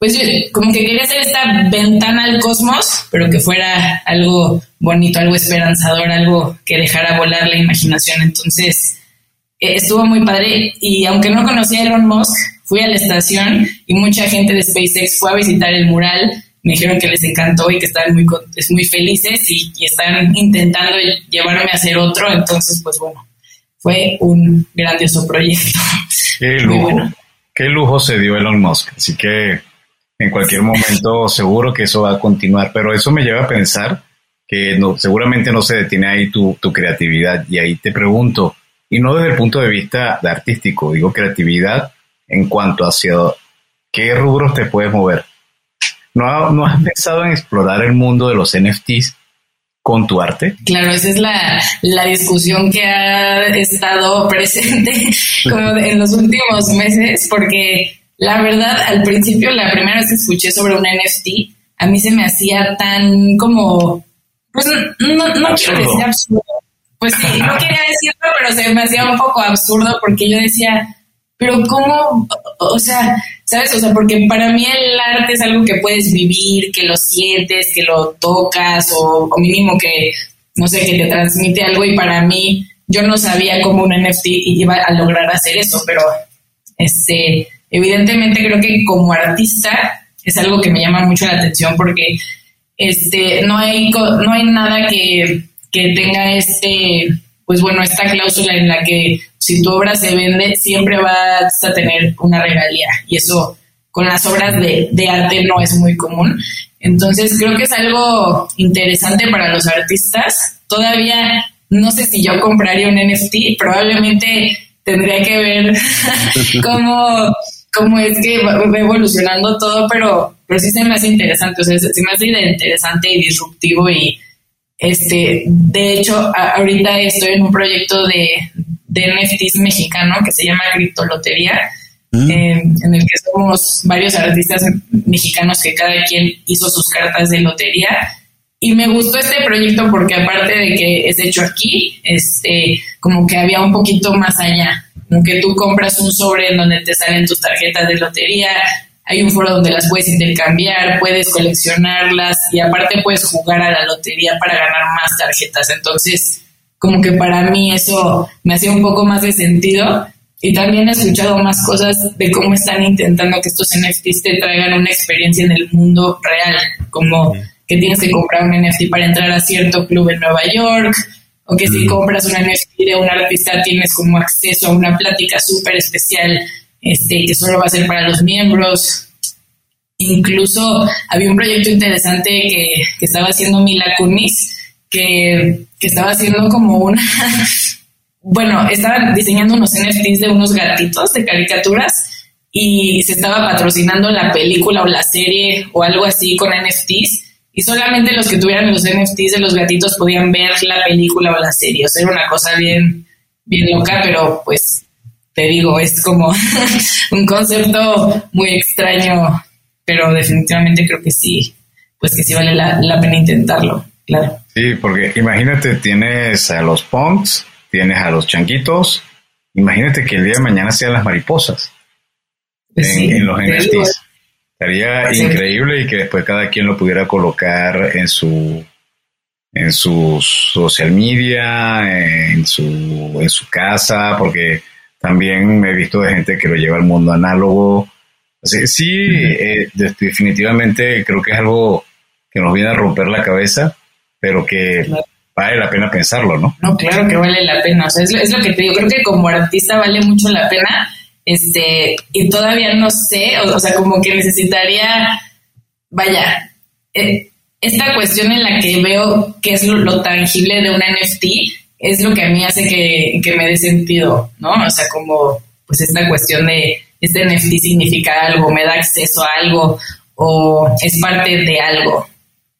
pues como que quería hacer esta ventana al cosmos, pero que fuera algo bonito, algo esperanzador, algo que dejara volar la imaginación. Entonces, eh, estuvo muy padre y aunque no conocía a Elon Musk, fui a la estación y mucha gente de SpaceX fue a visitar el mural. Me dijeron que les encantó y que estaban muy, muy felices y, y están intentando llevarme a hacer otro. Entonces, pues bueno, fue un grandioso proyecto. Qué lujo, qué lujo se dio Elon Musk. Así que en cualquier momento seguro que eso va a continuar. Pero eso me lleva a pensar que no, seguramente no se detiene ahí tu, creatividad. Y ahí te pregunto, y no desde el punto de vista de artístico, digo creatividad en cuanto hacia qué rubros te puedes mover. ¿No, ¿No has pensado en explorar el mundo de los NFTs con tu arte? Claro, esa es la, la discusión que ha estado presente en los últimos meses, porque la verdad, al principio, la primera vez que escuché sobre un NFT, a mí se me hacía tan como, pues no, no quiero decir absurdo, pues sí, no quería decirlo, pero se me hacía un poco absurdo porque yo decía, pero ¿cómo? O sea, ¿sabes? O sea, porque para mí el arte es algo que puedes vivir, que lo sientes, que lo tocas o, mínimo que, no sé, que te transmite algo y para mí yo no sabía cómo un NFT iba a lograr hacer eso, pero este, evidentemente creo que como artista es algo que me llama mucho la atención porque este, no, hay, no hay nada que que tenga este, pues bueno, esta cláusula en la que si tu obra se vende, siempre vas a tener una regalía. Y eso con las obras de, de arte no es muy común. Entonces creo que es algo interesante para los artistas. Todavía no sé si yo compraría un NFT, probablemente tendría que ver cómo, cómo es que va evolucionando todo, pero, pero sí se me hace interesante, o sea, se me hace interesante y disruptivo y, este, de hecho, ahorita estoy en un proyecto de, de NFTs mexicano que se llama Criptolotería, mm. eh, en el que somos varios artistas mexicanos que cada quien hizo sus cartas de lotería. Y me gustó este proyecto porque aparte de que es hecho aquí, este, como que había un poquito más allá, que tú compras un sobre en donde te salen tus tarjetas de lotería, hay un foro donde las puedes intercambiar, puedes coleccionarlas y aparte puedes jugar a la lotería para ganar más tarjetas. Entonces, como que para mí eso me hacía un poco más de sentido. Y también he escuchado más cosas de cómo están intentando que estos NFTs te traigan una experiencia en el mundo real, como que tienes que comprar un NFT para entrar a cierto club en Nueva York, o que si compras un NFT de un artista tienes como acceso a una plática súper especial este, que solo va a ser para los miembros. Incluso había un proyecto interesante que, estaba haciendo Mila Kunis, que, estaba haciendo como una, bueno, estaba diseñando unos NFTs de unos gatitos de caricaturas y se estaba patrocinando la película o la serie o algo así con NFTs y solamente los que tuvieran los NFTs de los gatitos podían ver la película o la serie. O sea, era una cosa bien, bien loca, pero pues te digo, es como un concepto muy extraño, pero definitivamente creo que sí, pues que sí vale la, pena intentarlo, claro. Sí, porque imagínate, tienes a los punks, tienes a los chanquitos, imagínate que el día de mañana sean las mariposas pues en, los NFTs. Sería increíble y que después cada quien lo pudiera colocar en su en su social media, en su, en su casa, porque también me he visto de gente que lo lleva al mundo análogo. sí, eh, definitivamente creo que es algo que nos viene a romper la cabeza, pero que vale la pena pensarlo, ¿no? No, claro que vale la pena. O sea, es, lo que te digo. Creo que como artista vale mucho la pena. Este, y todavía no sé, o, sea, como que necesitaría, vaya, eh, esta cuestión en la que veo qué es lo tangible de un NFT es lo que a mí hace que, me dé sentido, ¿no? O sea, como pues esta cuestión de este NFT significa algo, me da acceso a algo o es parte de algo.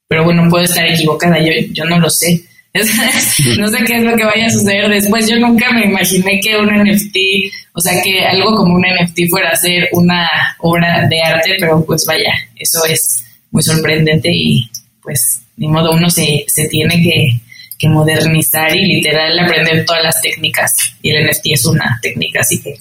Pero bueno, puedo estar equivocada, yo, yo no lo sé. no sé qué es lo que vaya a suceder después. Yo nunca me imaginé que un NFT, o sea, que algo como un NFT fuera a ser una obra de arte, pero pues vaya, eso es muy sorprendente y pues ni modo uno se, se tiene que, que modernizar y literal aprender todas las técnicas. Y el NFT es una técnica, así que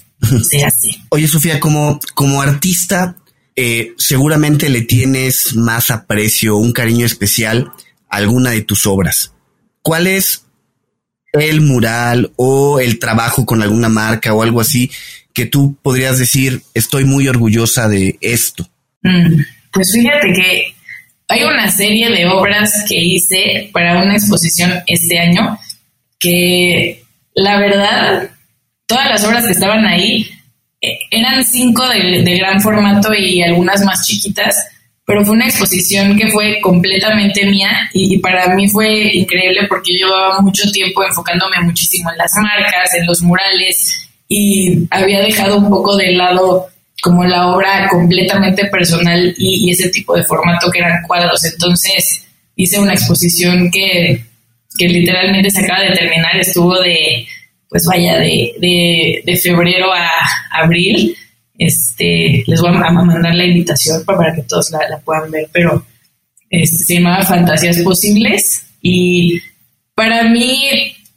se hace. Oye, Sofía, como, como artista, eh, seguramente le tienes más aprecio, un cariño especial a alguna de tus obras. ¿Cuál es el mural o el trabajo con alguna marca o algo así que tú podrías decir, estoy muy orgullosa de esto? Mm, pues fíjate que hay una serie de obras que hice para una exposición este año que la verdad, todas las obras que estaban ahí eh, eran cinco de, gran formato y algunas más chiquitas, pero fue una exposición que fue completamente mía y, para mí fue increíble porque yo llevaba mucho tiempo enfocándome muchísimo en las marcas, en los murales y había dejado un poco de lado como la obra completamente personal y, ese tipo de formato que eran cuadros. Entonces hice una exposición que, que literalmente se acaba de terminar, estuvo de, pues vaya, de, de, febrero a abril. Este, les voy a mandar la invitación para, que todos la, puedan ver, pero este, se llamaba Fantasías Posibles y para mí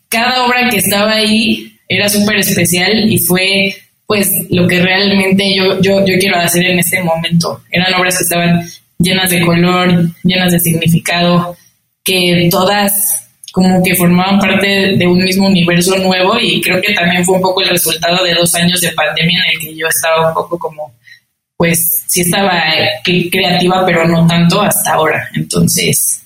cada obra que estaba ahí era súper especial y fue pues lo que realmente yo, yo, yo quiero hacer en este momento. Eran obras que estaban llenas de color, llenas de significado, que todas como que formaban parte de un mismo universo nuevo y creo que también fue un poco el resultado de dos años de pandemia en el que yo estaba un poco como, pues sí estaba creativa, pero no tanto hasta ahora. Entonces,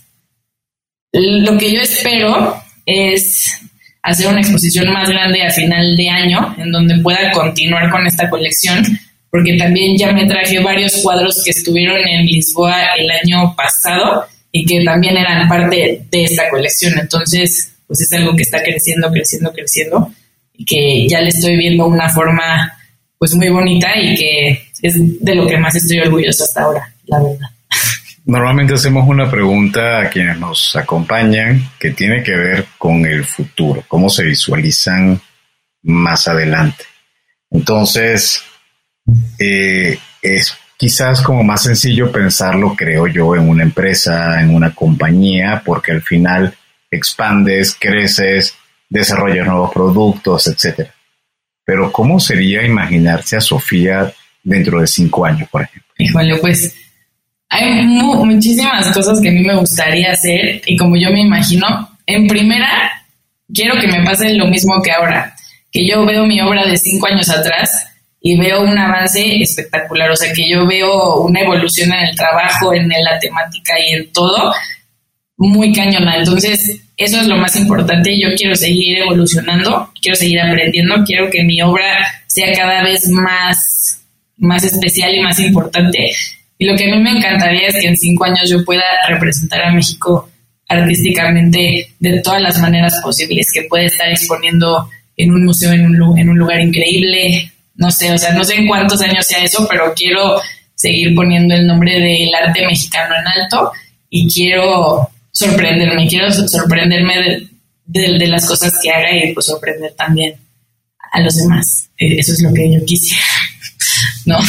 lo que yo espero es hacer una exposición más grande a final de año, en donde pueda continuar con esta colección, porque también ya me traje varios cuadros que estuvieron en Lisboa el año pasado y que también eran parte de esta colección. Entonces, pues es algo que está creciendo, creciendo, creciendo y que ya le estoy viendo una forma pues muy bonita y que es de lo que más estoy orgullosa hasta ahora, la verdad. Normalmente hacemos una pregunta a quienes nos acompañan que tiene que ver con el futuro, cómo se visualizan más adelante. Entonces, eh, es quizás como más sencillo pensarlo, creo yo, en una empresa, en una compañía, porque al final expandes, creces, desarrollas nuevos productos, etc. Pero ¿cómo sería imaginarse a Sofía dentro de cinco años, por ejemplo? Híjole, pues hay muchísimas cosas que a mí me gustaría hacer y como yo me imagino, en primera, quiero que me pase lo mismo que ahora, que yo veo mi obra de cinco años atrás y veo un avance espectacular, o sea, que yo veo una evolución en el trabajo, en la temática y en todo, muy cañona. Entonces, eso es lo más importante. Yo quiero seguir evolucionando, quiero seguir aprendiendo, quiero que mi obra sea cada vez más, más especial y más importante. Y lo que a mí me encantaría es que en cinco años yo pueda representar a México artísticamente de todas las maneras posibles, que pueda estar exponiendo en un museo, en un, en un lugar increíble, no sé, o sea, no sé en cuántos años sea eso, pero quiero seguir poniendo el nombre del arte mexicano en alto y quiero sorprenderme, quiero sorprenderme de, de, las cosas que haga y pues sorprender también a los demás. Eh, eso es lo que yo quisiera, ¿no?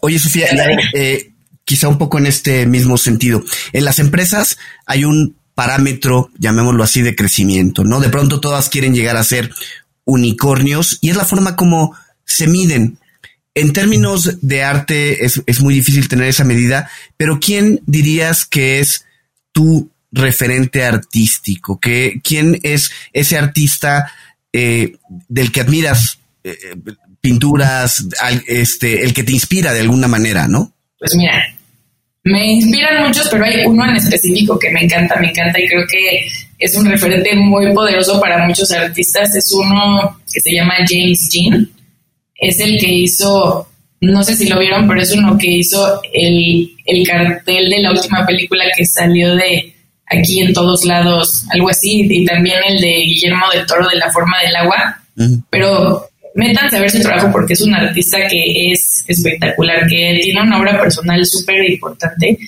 Oye, Sofía, eh, quizá un poco en este mismo sentido. En las empresas hay un parámetro, llamémoslo así, de crecimiento, ¿no? De pronto todas quieren llegar a ser unicornios y es la forma como se miden. En términos de arte es, es muy difícil tener esa medida, pero ¿quién dirías que es tu referente artístico? ¿Que, ¿Quién es ese artista eh, del que admiras eh, pinturas, este, el que te inspira de alguna manera, ¿no? Pues mira, me inspiran muchos, pero hay uno en específico que me encanta, me encanta y creo que es un referente muy poderoso para muchos artistas. Es uno que se llama James Jean. Es el que hizo, no sé si lo vieron, pero es uno que hizo el, el cartel de la última película que salió de aquí en todos lados, algo así, y también el de Guillermo del Toro de la forma del agua. Pero métanse a ver su trabajo porque es un artista que es espectacular, que tiene una obra personal súper importante,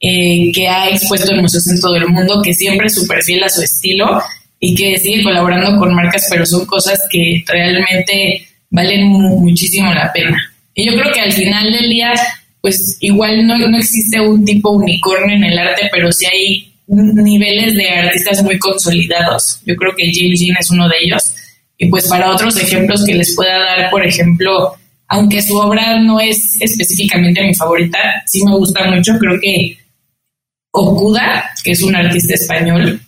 eh, que ha expuesto en museos en todo el mundo, que siempre es súper fiel a su estilo y que sigue colaborando con marcas, pero son cosas que realmente valen muchísimo la pena. Y yo creo que al final del día, pues igual no, no existe un tipo unicornio en el arte, pero sí hay niveles de artistas muy consolidados. Yo creo que James Jean es uno de ellos. Y pues para otros ejemplos que les pueda dar, por ejemplo, aunque su obra no es específicamente mi favorita, sí me gusta mucho, creo que Okuda, que es un artista español,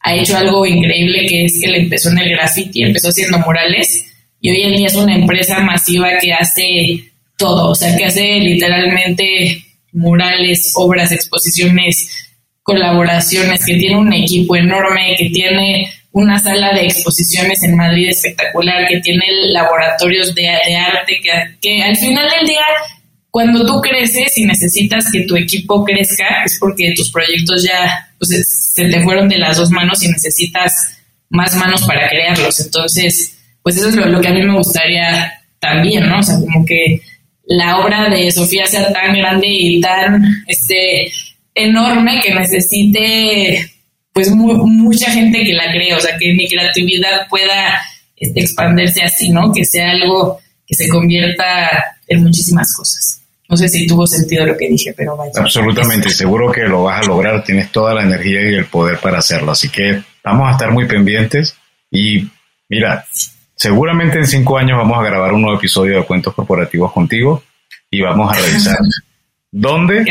ha hecho algo increíble que es que le empezó en el graffiti, empezó haciendo murales y hoy en día es una empresa masiva que hace todo, o sea, que hace literalmente murales, obras, exposiciones, colaboraciones, que tiene un equipo enorme, que tiene una sala de exposiciones en Madrid espectacular, que tiene laboratorios de, arte, que, que al final del día cuando tú creces y necesitas que tu equipo crezca, es porque tus proyectos ya pues, se te fueron de las dos manos y necesitas más manos para crearlos. Entonces, pues eso es lo, que a mí me gustaría también, ¿no? O sea, como que la obra de Sofía sea tan grande y tan este, enorme que necesite pues mucha gente que la cree, o sea, que mi creatividad pueda este, expandirse así, ¿no? Que sea algo que se convierta en muchísimas cosas. No sé si tuvo sentido lo que dije, pero vaya. Absolutamente, seguro que lo vas a lograr, tienes toda la energía y el poder para hacerlo, así que vamos a estar muy pendientes y mira, seguramente en cinco años vamos a grabar un nuevo episodio de Cuentos Corporativos contigo y vamos a revisar dónde,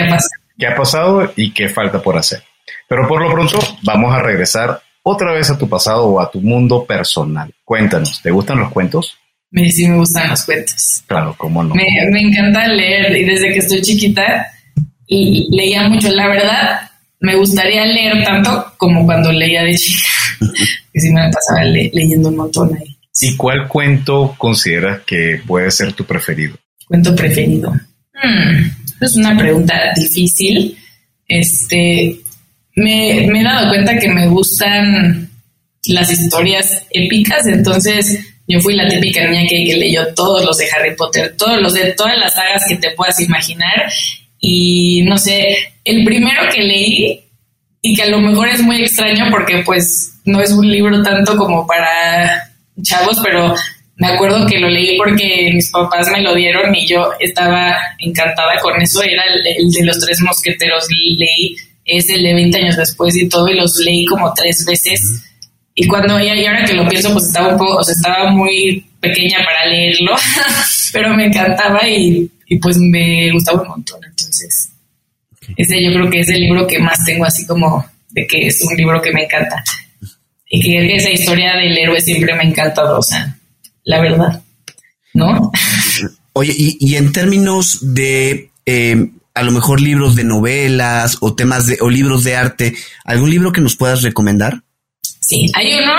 qué ha pasado y qué falta por hacer. Pero por lo pronto vamos a regresar otra vez a tu pasado o a tu mundo personal. Cuéntanos, ¿te gustan los cuentos? me, sí me gustan los cuentos. Claro, cómo no. Me, me encanta leer y desde que estoy chiquita y leía mucho. La verdad, me gustaría leer tanto como cuando leía de chica, que sí me pasaba leyendo un montón ahí. ¿Y cuál cuento consideras que puede ser tu preferido? Cuento preferido. Hmm, es una pregunta difícil. Este, me, me he dado cuenta que me gustan las historias épicas, entonces yo fui la típica niña que, leyó todos los de Harry Potter, todos los de todas las sagas que te puedas imaginar. Y no sé, el primero que leí, y que a lo mejor es muy extraño porque pues no es un libro tanto como para chavos, pero me acuerdo que lo leí porque mis papás me lo dieron y yo estaba encantada con eso. Era el, de los tres mosqueteros, leí, es el de 20 años después y todo, y los leí como tres veces y cuando y ahora que lo pienso, pues estaba un poco, o sea, estaba muy pequeña para leerlo, pero me encantaba y, pues me gustaba un montón. Entonces, ese yo creo que es el libro que más tengo así como de que es un libro que me encanta. Y que esa historia del héroe siempre me ha encantado, o sea, la verdad, ¿no? Oye, y, en términos de eh, a lo mejor libros de novelas o temas de o libros de arte, ¿algún libro que nos puedas recomendar? Sí, hay uno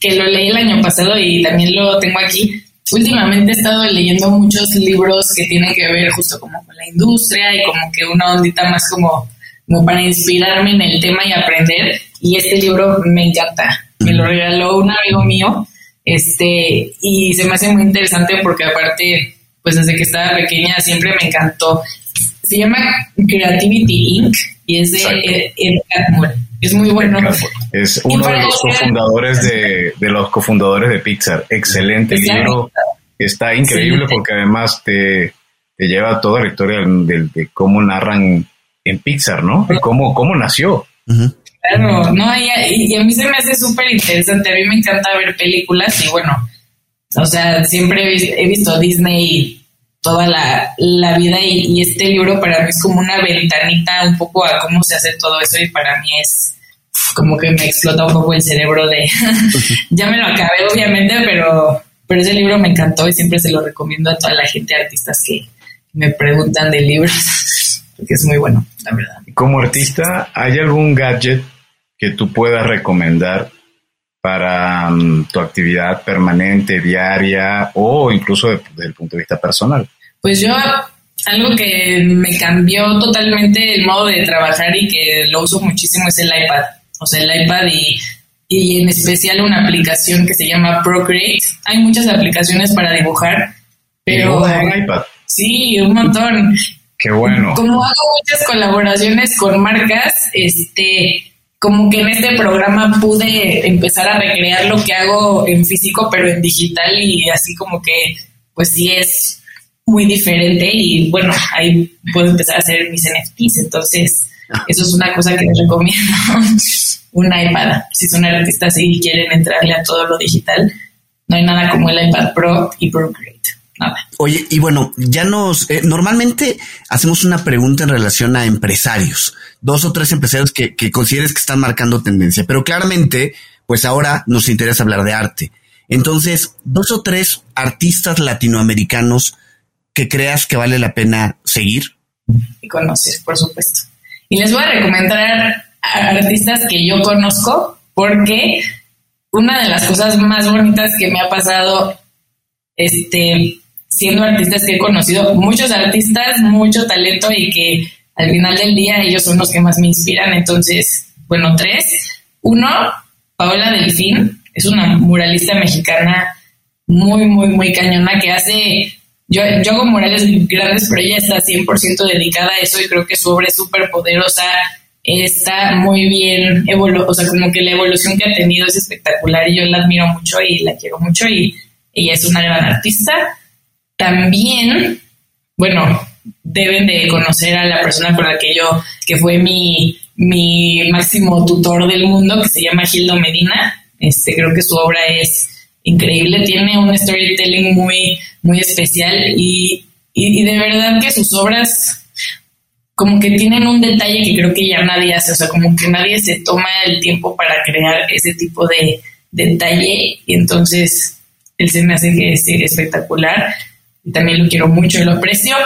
que lo leí el año pasado y también lo tengo aquí. Últimamente he estado leyendo muchos libros que tienen que ver justo como con la industria y como que una ondita más como, como para inspirarme en el tema y aprender. Y este libro me encanta. Me lo regaló un amigo mío. Este, y se me hace muy interesante porque aparte, pues desde que estaba pequeña siempre me encantó. Se llama Creativity Inc. y es de Ed Catmull. Es muy bueno. Es uno de los cofundadores de, de, los cofundadores de Pixar. Excelente libro. Está increíble porque además te, te, lleva toda la historia de, cómo narran en Pixar, ¿no? De cómo, cómo nació. Claro, no, y a, mí se me hace súper interesante. A mí me encanta ver películas y bueno, o sea, siempre he visto Disney toda la, la vida y, este libro para mí es como una ventanita un poco a cómo se hace todo eso y para mí es como que me explota un poco el cerebro de ya me lo acabé obviamente pero pero ese libro me encantó y siempre se lo recomiendo a toda la gente artistas que me preguntan de libros porque es muy bueno la verdad como artista hay algún gadget que tú puedas recomendar para mm, tu actividad permanente, diaria o incluso desde el punto de vista personal? Pues yo, algo que me cambió totalmente el modo de trabajar y que lo uso muchísimo es el iPad. O sea, el iPad y, y en especial una aplicación que se llama Procreate. Hay muchas aplicaciones para dibujar, pero... ¿En iPad? Sí, un montón. Qué bueno. Como hago muchas colaboraciones con marcas, este como que en este programa pude empezar a recrear lo que hago en físico, pero en digital y así como que, pues sí es muy diferente y bueno, ahí puedo empezar a hacer mis NFTs. Entonces, Eso es una cosa que les recomiendo. un iPad. Si son artistas y quieren entrarle a todo lo digital, no hay nada como el iPad Pro y Procreate. Nada. Oye, y bueno, ya nos, eh, normalmente hacemos una pregunta en relación a empresarios, dos o tres empresarios que, que consideres que están marcando tendencia, pero claramente, pues ahora nos interesa hablar de arte. Entonces, dos o tres artistas latinoamericanos que creas que vale la pena seguir. Y conocer, por supuesto. Y les voy a recomendar a artistas que yo conozco porque una de las cosas más bonitas que me ha pasado este siendo artistas que he conocido muchos artistas, mucho talento y que al final del día ellos son los que más me inspiran. Entonces, bueno, tres. Uno, Paola Delfín, es una muralista mexicana muy, muy, muy cañona que hace, yo, yo hago murales grandes, pero ella está 100% dedicada a eso y creo que su obra es súper poderosa, está muy bien, evolu o sea, como que la evolución que ha tenido es espectacular y yo la admiro mucho y la quiero mucho y ella es una gran artista. También, bueno, deben de conocer a la persona con la que yo, que fue mi, mi máximo tutor del mundo, que se llama Gildo Medina. Este, creo que su obra es increíble, tiene un storytelling muy, muy especial y, y, de verdad que sus obras como que tienen un detalle que creo que ya nadie hace, o sea, como que nadie se toma el tiempo para crear ese tipo de, detalle. Y entonces él se me hace que es espectacular. y también lo quiero mucho y lo aprecio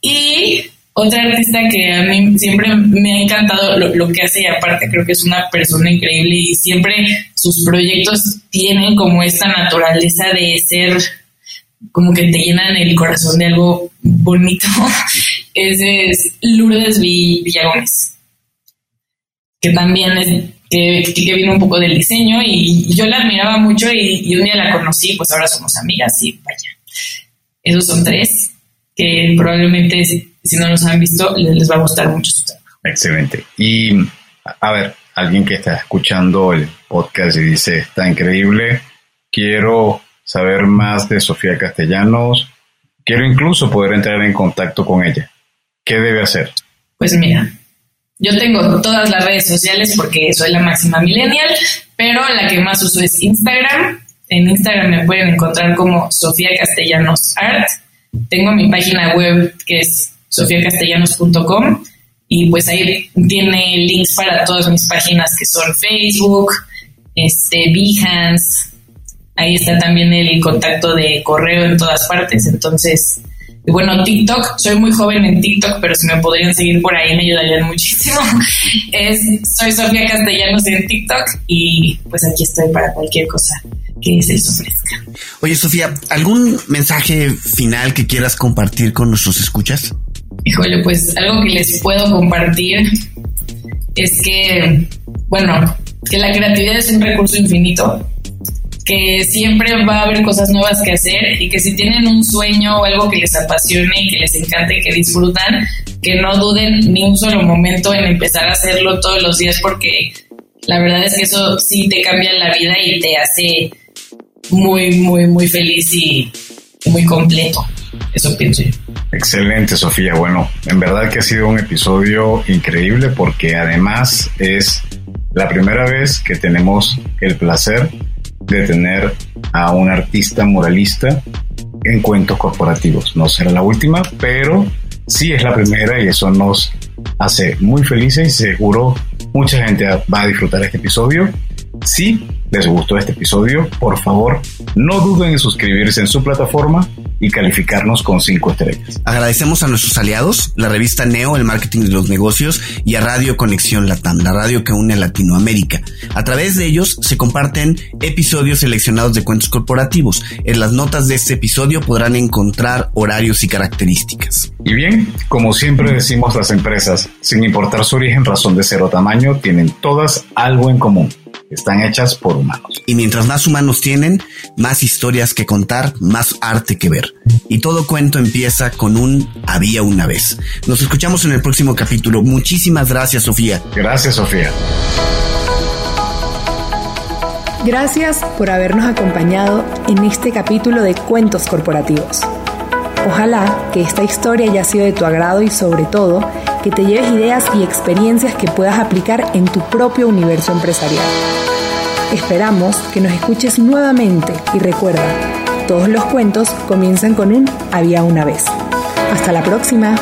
y otra artista que a mí siempre me ha encantado lo, que hace y aparte creo que es una persona increíble y siempre sus proyectos tienen como esta naturaleza de ser como que te llenan el corazón de algo bonito. Ese es Lourdes Villagones, que también es que, que, viene un poco del diseño y, yo la admiraba mucho y, y un día la conocí, pues ahora somos amigas y vaya. Esos son tres que probablemente si no los han visto les va a gustar mucho su trabajo. Excelente. Y a ver, alguien que está escuchando el podcast y dice, está increíble, quiero saber más de Sofía Castellanos, quiero incluso poder entrar en contacto con ella. ¿Qué debe hacer? Pues mira, yo tengo todas las redes sociales porque soy la máxima millennial, pero la que más uso es Instagram. En Instagram me pueden encontrar como Sofía Castellanos Art. Tengo mi página web que es sofiacastellanos.com y pues ahí tiene links para todas mis páginas que son Facebook, este, Behance, ahí está también el contacto de correo en todas partes, entonces, bueno, TikTok, soy muy joven en TikTok, pero si me podrían seguir por ahí me ayudarían muchísimo. Es, soy Sofía Castellanos en TikTok y pues aquí estoy para cualquier cosa que se les ofrezca. Oye, Sofía, ¿algún mensaje final que quieras compartir con nuestros escuchas? Híjole, pues algo que les puedo compartir es que, bueno, que la creatividad es un recurso infinito, que siempre va a haber cosas nuevas que hacer y que si tienen un sueño o algo que les apasione y que les encante y que disfrutan, que no duden ni un solo momento en empezar a hacerlo todos los días porque la verdad es que eso sí te cambia la vida y te hace muy, muy, muy feliz y muy completo. Eso pienso yo. Excelente, Sofía. Bueno, en verdad que ha sido un episodio increíble porque además es la primera vez que tenemos el placer de tener a un artista muralista en cuentos corporativos. No será la última, pero sí es la primera y eso nos hace muy felices y seguro mucha gente va a disfrutar este episodio. Sí, les gustó este episodio, por favor, no duden en suscribirse en su plataforma y calificarnos con cinco estrellas. Agradecemos a nuestros aliados, la revista Neo, el marketing de los negocios y a Radio Conexión Latam, la radio que une a Latinoamérica. A través de ellos se comparten episodios seleccionados de cuentos corporativos. En las notas de este episodio podrán encontrar horarios y características. Y bien, como siempre decimos las empresas, sin importar su origen, razón de ser o tamaño, tienen todas algo en común están hechas por humanos. Y mientras más humanos tienen, más historias que contar, más arte que ver. Y todo cuento empieza con un había una vez. Nos escuchamos en el próximo capítulo. Muchísimas gracias, Sofía. Gracias, Sofía. Gracias por habernos acompañado en este capítulo de Cuentos Corporativos. Ojalá que esta historia haya sido de tu agrado y sobre todo que te lleves ideas y experiencias que puedas aplicar en tu propio universo empresarial. Esperamos que nos escuches nuevamente y recuerda, todos los cuentos comienzan con un había una vez. Hasta la próxima.